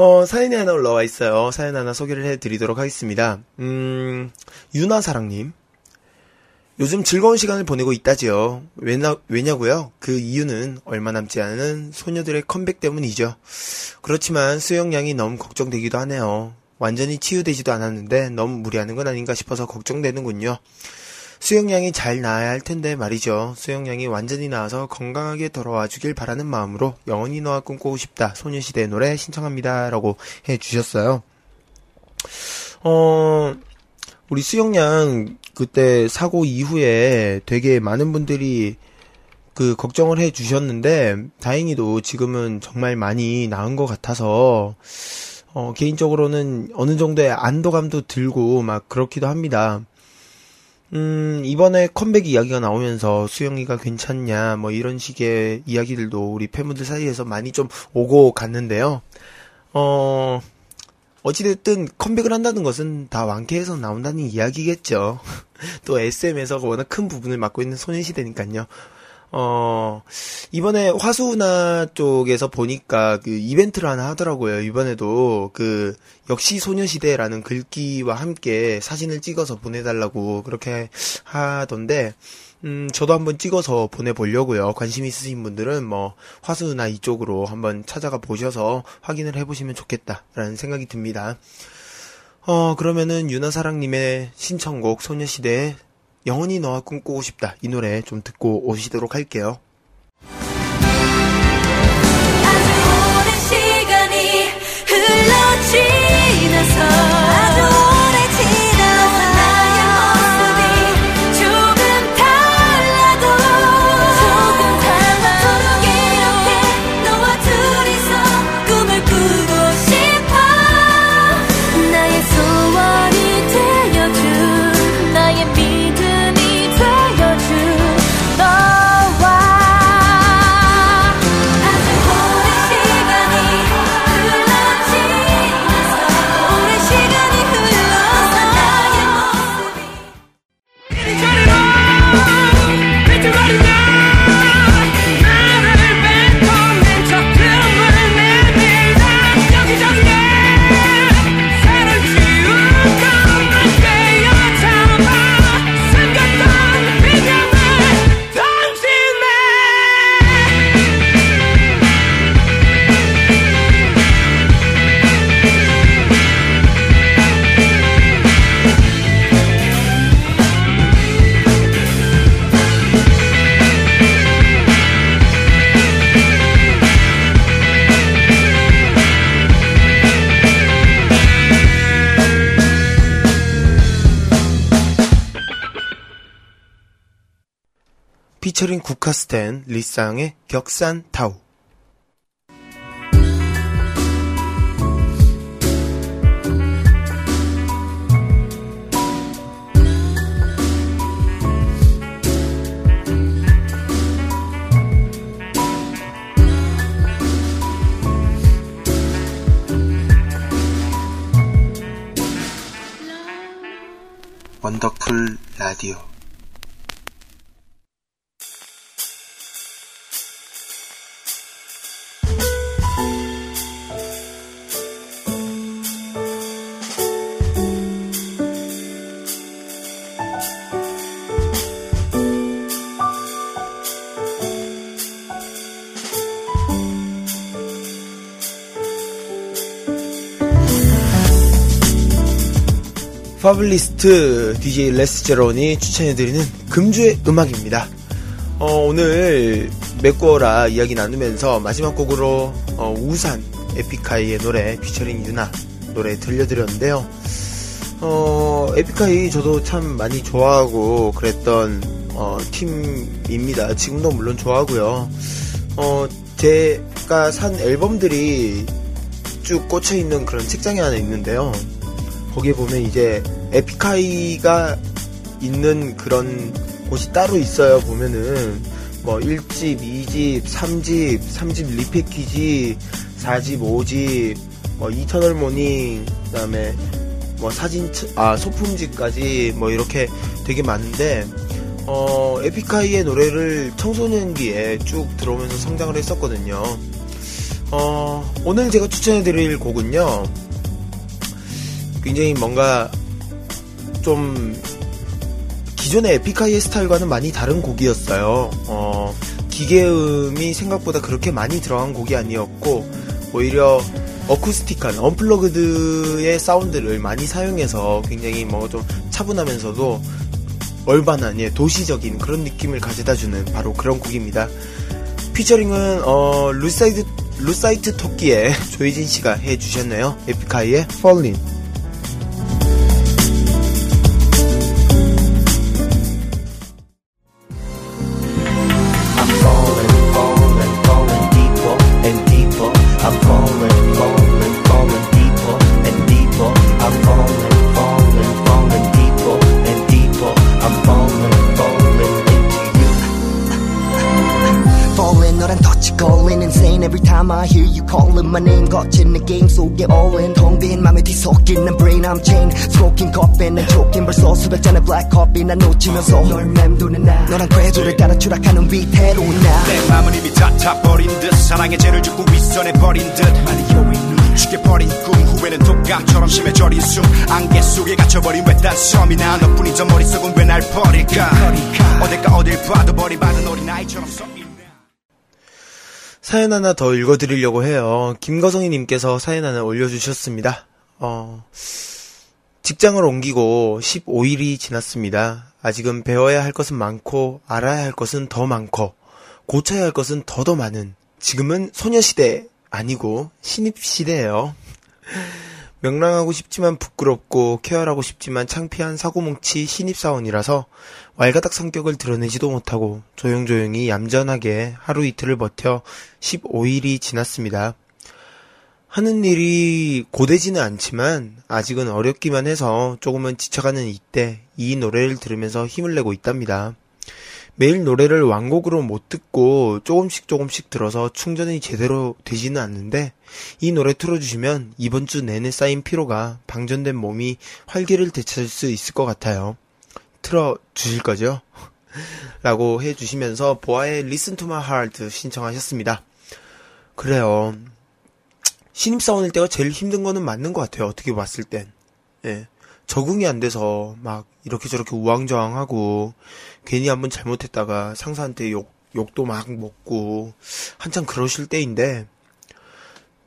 어, 사연이 하나 올라와 있어요. 사연 하나 소개를 해드리도록 하겠습니다. 음, 유나사랑님. 요즘 즐거운 시간을 보내고 있다지요. 왜냐, 왜냐고요? 그 이유는 얼마 남지 않은 소녀들의 컴백 때문이죠. 그렇지만 수영량이 너무 걱정되기도 하네요. 완전히 치유되지도 않았는데 너무 무리하는 건 아닌가 싶어서 걱정되는군요. 수영양이 잘 나아야 할 텐데 말이죠. 수영양이 완전히 나아서 건강하게 돌아와 주길 바라는 마음으로 영원히 너와 꿈꾸고 싶다. 소녀시대 노래 신청합니다. 라고 해 주셨어요. 어, 우리 수영양 그때 사고 이후에 되게 많은 분들이 그 걱정을 해 주셨는데 다행히도 지금은 정말 많이 나은 것 같아서 어, 개인적으로는 어느 정도의 안도감도 들고 막 그렇기도 합니다. 음, 이번에 컴백 이야기가 나오면서 수영이가 괜찮냐, 뭐 이런 식의 이야기들도 우리 팬분들 사이에서 많이 좀 오고 갔는데요. 어, 어찌됐든 컴백을 한다는 것은 다 완쾌해서 나온다는 이야기겠죠. 또 SM에서 워낙 큰 부분을 맡고 있는 소녀시대니까요. 어, 이번에 화수나 쪽에서 보니까 그 이벤트를 하나 하더라고요. 이번에도 그 역시 소녀시대라는 글귀와 함께 사진을 찍어서 보내달라고 그렇게 하던데, 음, 저도 한번 찍어서 보내보려고요. 관심 있으신 분들은 뭐 화수나 이쪽으로 한번 찾아가 보셔서 확인을 해보시면 좋겠다라는 생각이 듭니다. 어, 그러면은 유나사랑님의 신청곡 소녀시대의 영원히 너와 꿈꾸고 싶다 이 노래 좀 듣고 오시도록 할게요. 오랜 시간이 흘러 지나서 피처링 국카스텐 리쌍의 격산 타우. 원더풀 라디오 파블리스트 DJ 레스 제론이 추천해드리는 금주의 음악입니다. 어, 오늘 맥고라 이야기 나누면서 마지막 곡으로 어, 우산 에픽하이의 노래 피처링 유나 노래 들려드렸는데요. 어, 에픽하이 저도 참 많이 좋아하고 그랬던 어, 팀입니다. 지금도 물론 좋아하고요. 어, 제가 산 앨범들이 쭉 꽂혀 있는 그런 책장이 하나 있는데요. 거기에 보면 이제 에픽하이가 있는 그런 곳이 따로 있어요. 보면은 뭐 1집, 2집, 3집, 3집 repackage, 4집, 5집, 뭐 Eternal Morning, 그다음에 뭐 사진 아 소품집까지 뭐 이렇게 되게 많은데 어 에픽하이의 노래를 청소년기에 쭉 들어오면서 성장을 했었거든요. 어 오늘 제가 추천해 드릴 곡은요. 굉장히 뭔가 좀 기존의 에픽하이의 스타일과는 많이 다른 곡이었어요. 어, 기계음이 생각보다 그렇게 많이 들어간 곡이 아니었고 오히려 어쿠스틱한 언플러그드의 사운드를 많이 사용해서 굉장히 뭐 좀 차분하면서도 얼반한 예, 도시적인 그런 느낌을 가져다주는 바로 그런 곡입니다. 피처링은 어, 루사이드 루사이트 토끼의 조혜진 씨가 해주셨네요. 에픽하이의 Fallin. 난 brain I'm chained. Smoking coffee 난 choking 벌써 수백 잔의 black coffee 난 놓치면서 널 맴도는 나. 너란 궤도를 따라 추락하는 위태로운 나. 내 맘은 이미 다 타버린 듯 사랑의 죄를 짓고 윗선해버린 듯 죽여버린 꿈 후회는 독감처럼 심해져린 숨 안개 속에 갇혀버린 외딴 섬이나 너뿐인 저 머릿속은 왜 날 버릴까 어딜까 어딜 봐도 버림받은 어린아이처럼 서 있네 사연 하나 더 읽어드리려고 해요. 김거성이님께서 사연 하나 올려주셨습니다. 어, 직장을 옮기고 15일이 지났습니다. 아직은 배워야 할 것은 많고, 알아야 할 것은 더 많고, 고쳐야 할 것은 더더 많은, 지금은 소녀시대, 아니고, 신입시대예요. 명랑하고 싶지만 부끄럽고, 케어하고 싶지만 창피한 사고뭉치 신입사원이라서, 왈가닥 성격을 드러내지도 못하고 조용조용히 얌전하게 하루 이틀을 버텨 15일이 지났습니다. 하는 일이 고되지는 않지만 아직은 어렵기만 해서 조금은 지쳐가는 이때 이 노래를 들으면서 힘을 내고 있답니다. 매일 노래를 완곡으로 못 듣고 조금씩 조금씩 들어서 충전이 제대로 되지는 않는데 이 노래 틀어주시면 이번 주 내내 쌓인 피로가 방전된 몸이 활기를 되찾을 수 있을 것 같아요. 틀어 주실 거죠? 라고 해주시면서 보아의 Listen to my heart 신청하셨습니다. 그래요. 신입사원일 때가 제일 힘든 거는 맞는 것 같아요. 어떻게 봤을 땐. 예. 적응이 안 돼서 막 이렇게 저렇게 우왕좌왕하고 괜히 한번 잘못했다가 상사한테 욕, 욕도 막 먹고 한참 그러실 때인데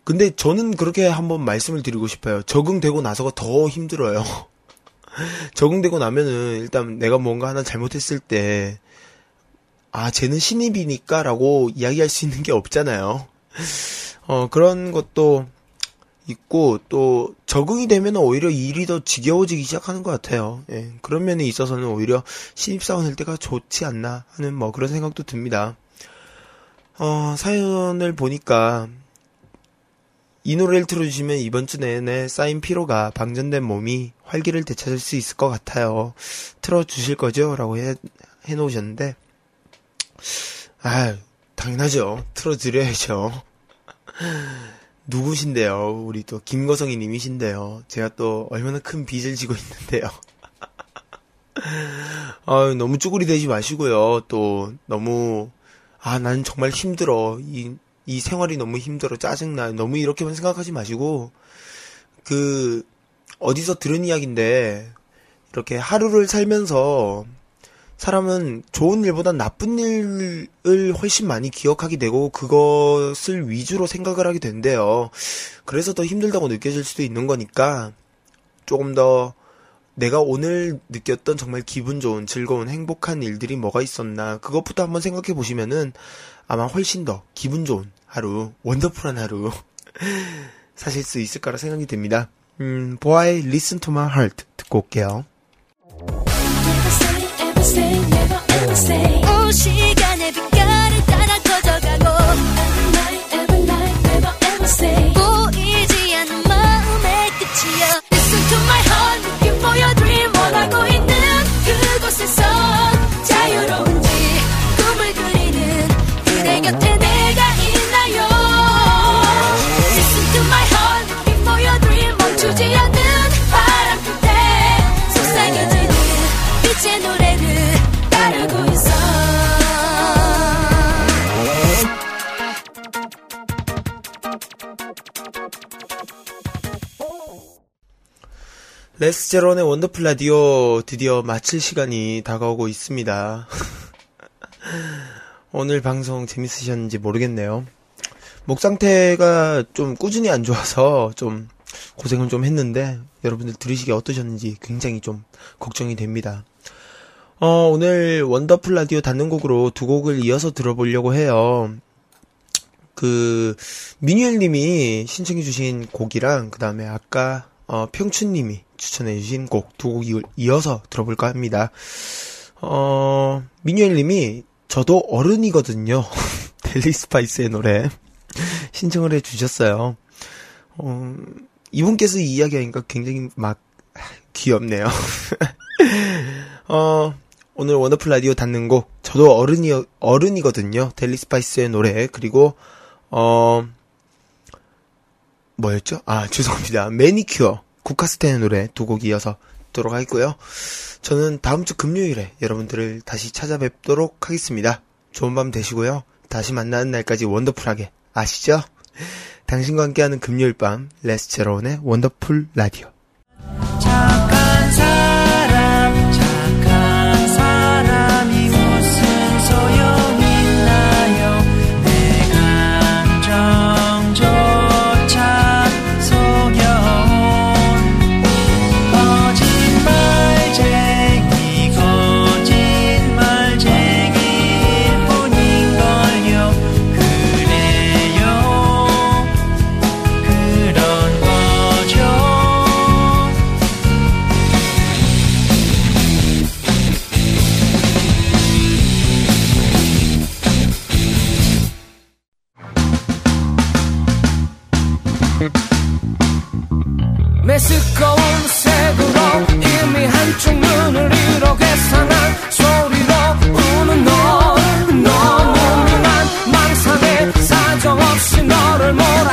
근데 저는 그렇게 한번 말씀을 드리고 싶어요. 적응되고 나서가 더 힘들어요. 적응되고 나면은 일단 내가 뭔가 하나 잘못했을 때, 아, 쟤는 신입이니까 라고 이야기할 수 있는 게 없잖아요. 어, 그런 것도 있고, 또, 적응이 되면 오히려 일이 더 지겨워지기 시작하는 것 같아요. 예, 그런 면에 있어서는 오히려 신입사원일 때가 좋지 않나 하는 뭐 그런 생각도 듭니다. 어, 사연을 보니까, 이 노래를 틀어주시면 이번 주 내내 쌓인 피로가 방전된 몸이 활기를 되찾을 수 있을 것 같아요. 틀어주실 거죠? 라고 해, 해놓으셨는데, 아 당연하죠. 틀어드려야죠. 누구신데요? 우리 또 김거성이 님이신데요. 제가 또 얼마나 큰 빚을 지고 있는데요. 아 너무 쭈구리 되지 마시고요. 또 너무 아 나는 정말 힘들어. 이, 이 생활이 너무 힘들어. 짜증나. 너무 이렇게만 생각하지 마시고 그 어디서 들은 이야기인데 이렇게 하루를 살면서 사람은 좋은 일보다 나쁜 일을 훨씬 많이 기억하게 되고 그것을 위주로 생각을 하게 된대요. 그래서 더 힘들다고 느껴질 수도 있는 거니까 조금 더 내가 오늘 느꼈던 정말 기분 좋은 즐거운 행복한 일들이 뭐가 있었나 그것부터 한번 생각해 보시면은 아마 훨씬 더 기분 좋은 하루 원더풀한 하루 사실 수 있을 거라 생각이 듭니다. 음, 보아의 Listen to my heart 듣고 올게요. 시간의 빛깔을 따라 커져가고 보이지 않는 마음의 끝이야 Listen to my heart looking for your dream 원하고 있는 그곳에서 자유로운지 꿈을 그리는 그대 곁에 내 레스제론의 원더풀 라디오 드디어 마칠 시간이 다가오고 있습니다. 오늘 방송 재밌으셨는지 모르겠네요. 목 상태가 좀 꾸준히 안 좋아서 좀 고생을 좀 했는데 여러분들 들으시기 어떠셨는지 굉장히 좀 걱정이 됩니다. 어, 오늘 원더풀 라디오 닫는 곡으로 두 곡을 이어서 들어보려고 해요. 그, 민유엘 님이 신청해주신 곡이랑, 그 다음에 아까, 어, 평춘 님이 추천해주신 곡 두 곡 이어서 들어볼까 합니다. 어, 민유엘 님이 저도 어른이거든요. 델리 스파이스의 노래 신청을 해주셨어요. 어, 이분께서 이 이야기하니까 굉장히 막 귀엽네요. 어, 오늘 Wonderful 라디오 닫는 곡 저도 어른이 어른이거든요. 델리 스파이스의 노래 그리고 어 뭐였죠? 아 죄송합니다. 매니큐어 국카스텐의 노래 두 곡 이어서 듣도록 하겠고요. 저는 다음 주 금요일에 여러분들을 다시 찾아뵙도록 하겠습니다. 좋은 밤 되시고요. 다시 만나는 날까지 원더풀하게 아시죠? 당신과 함께하는 금요일 밤 레스체로운의 원더풀 라디오. 사정 없이 너를 몰아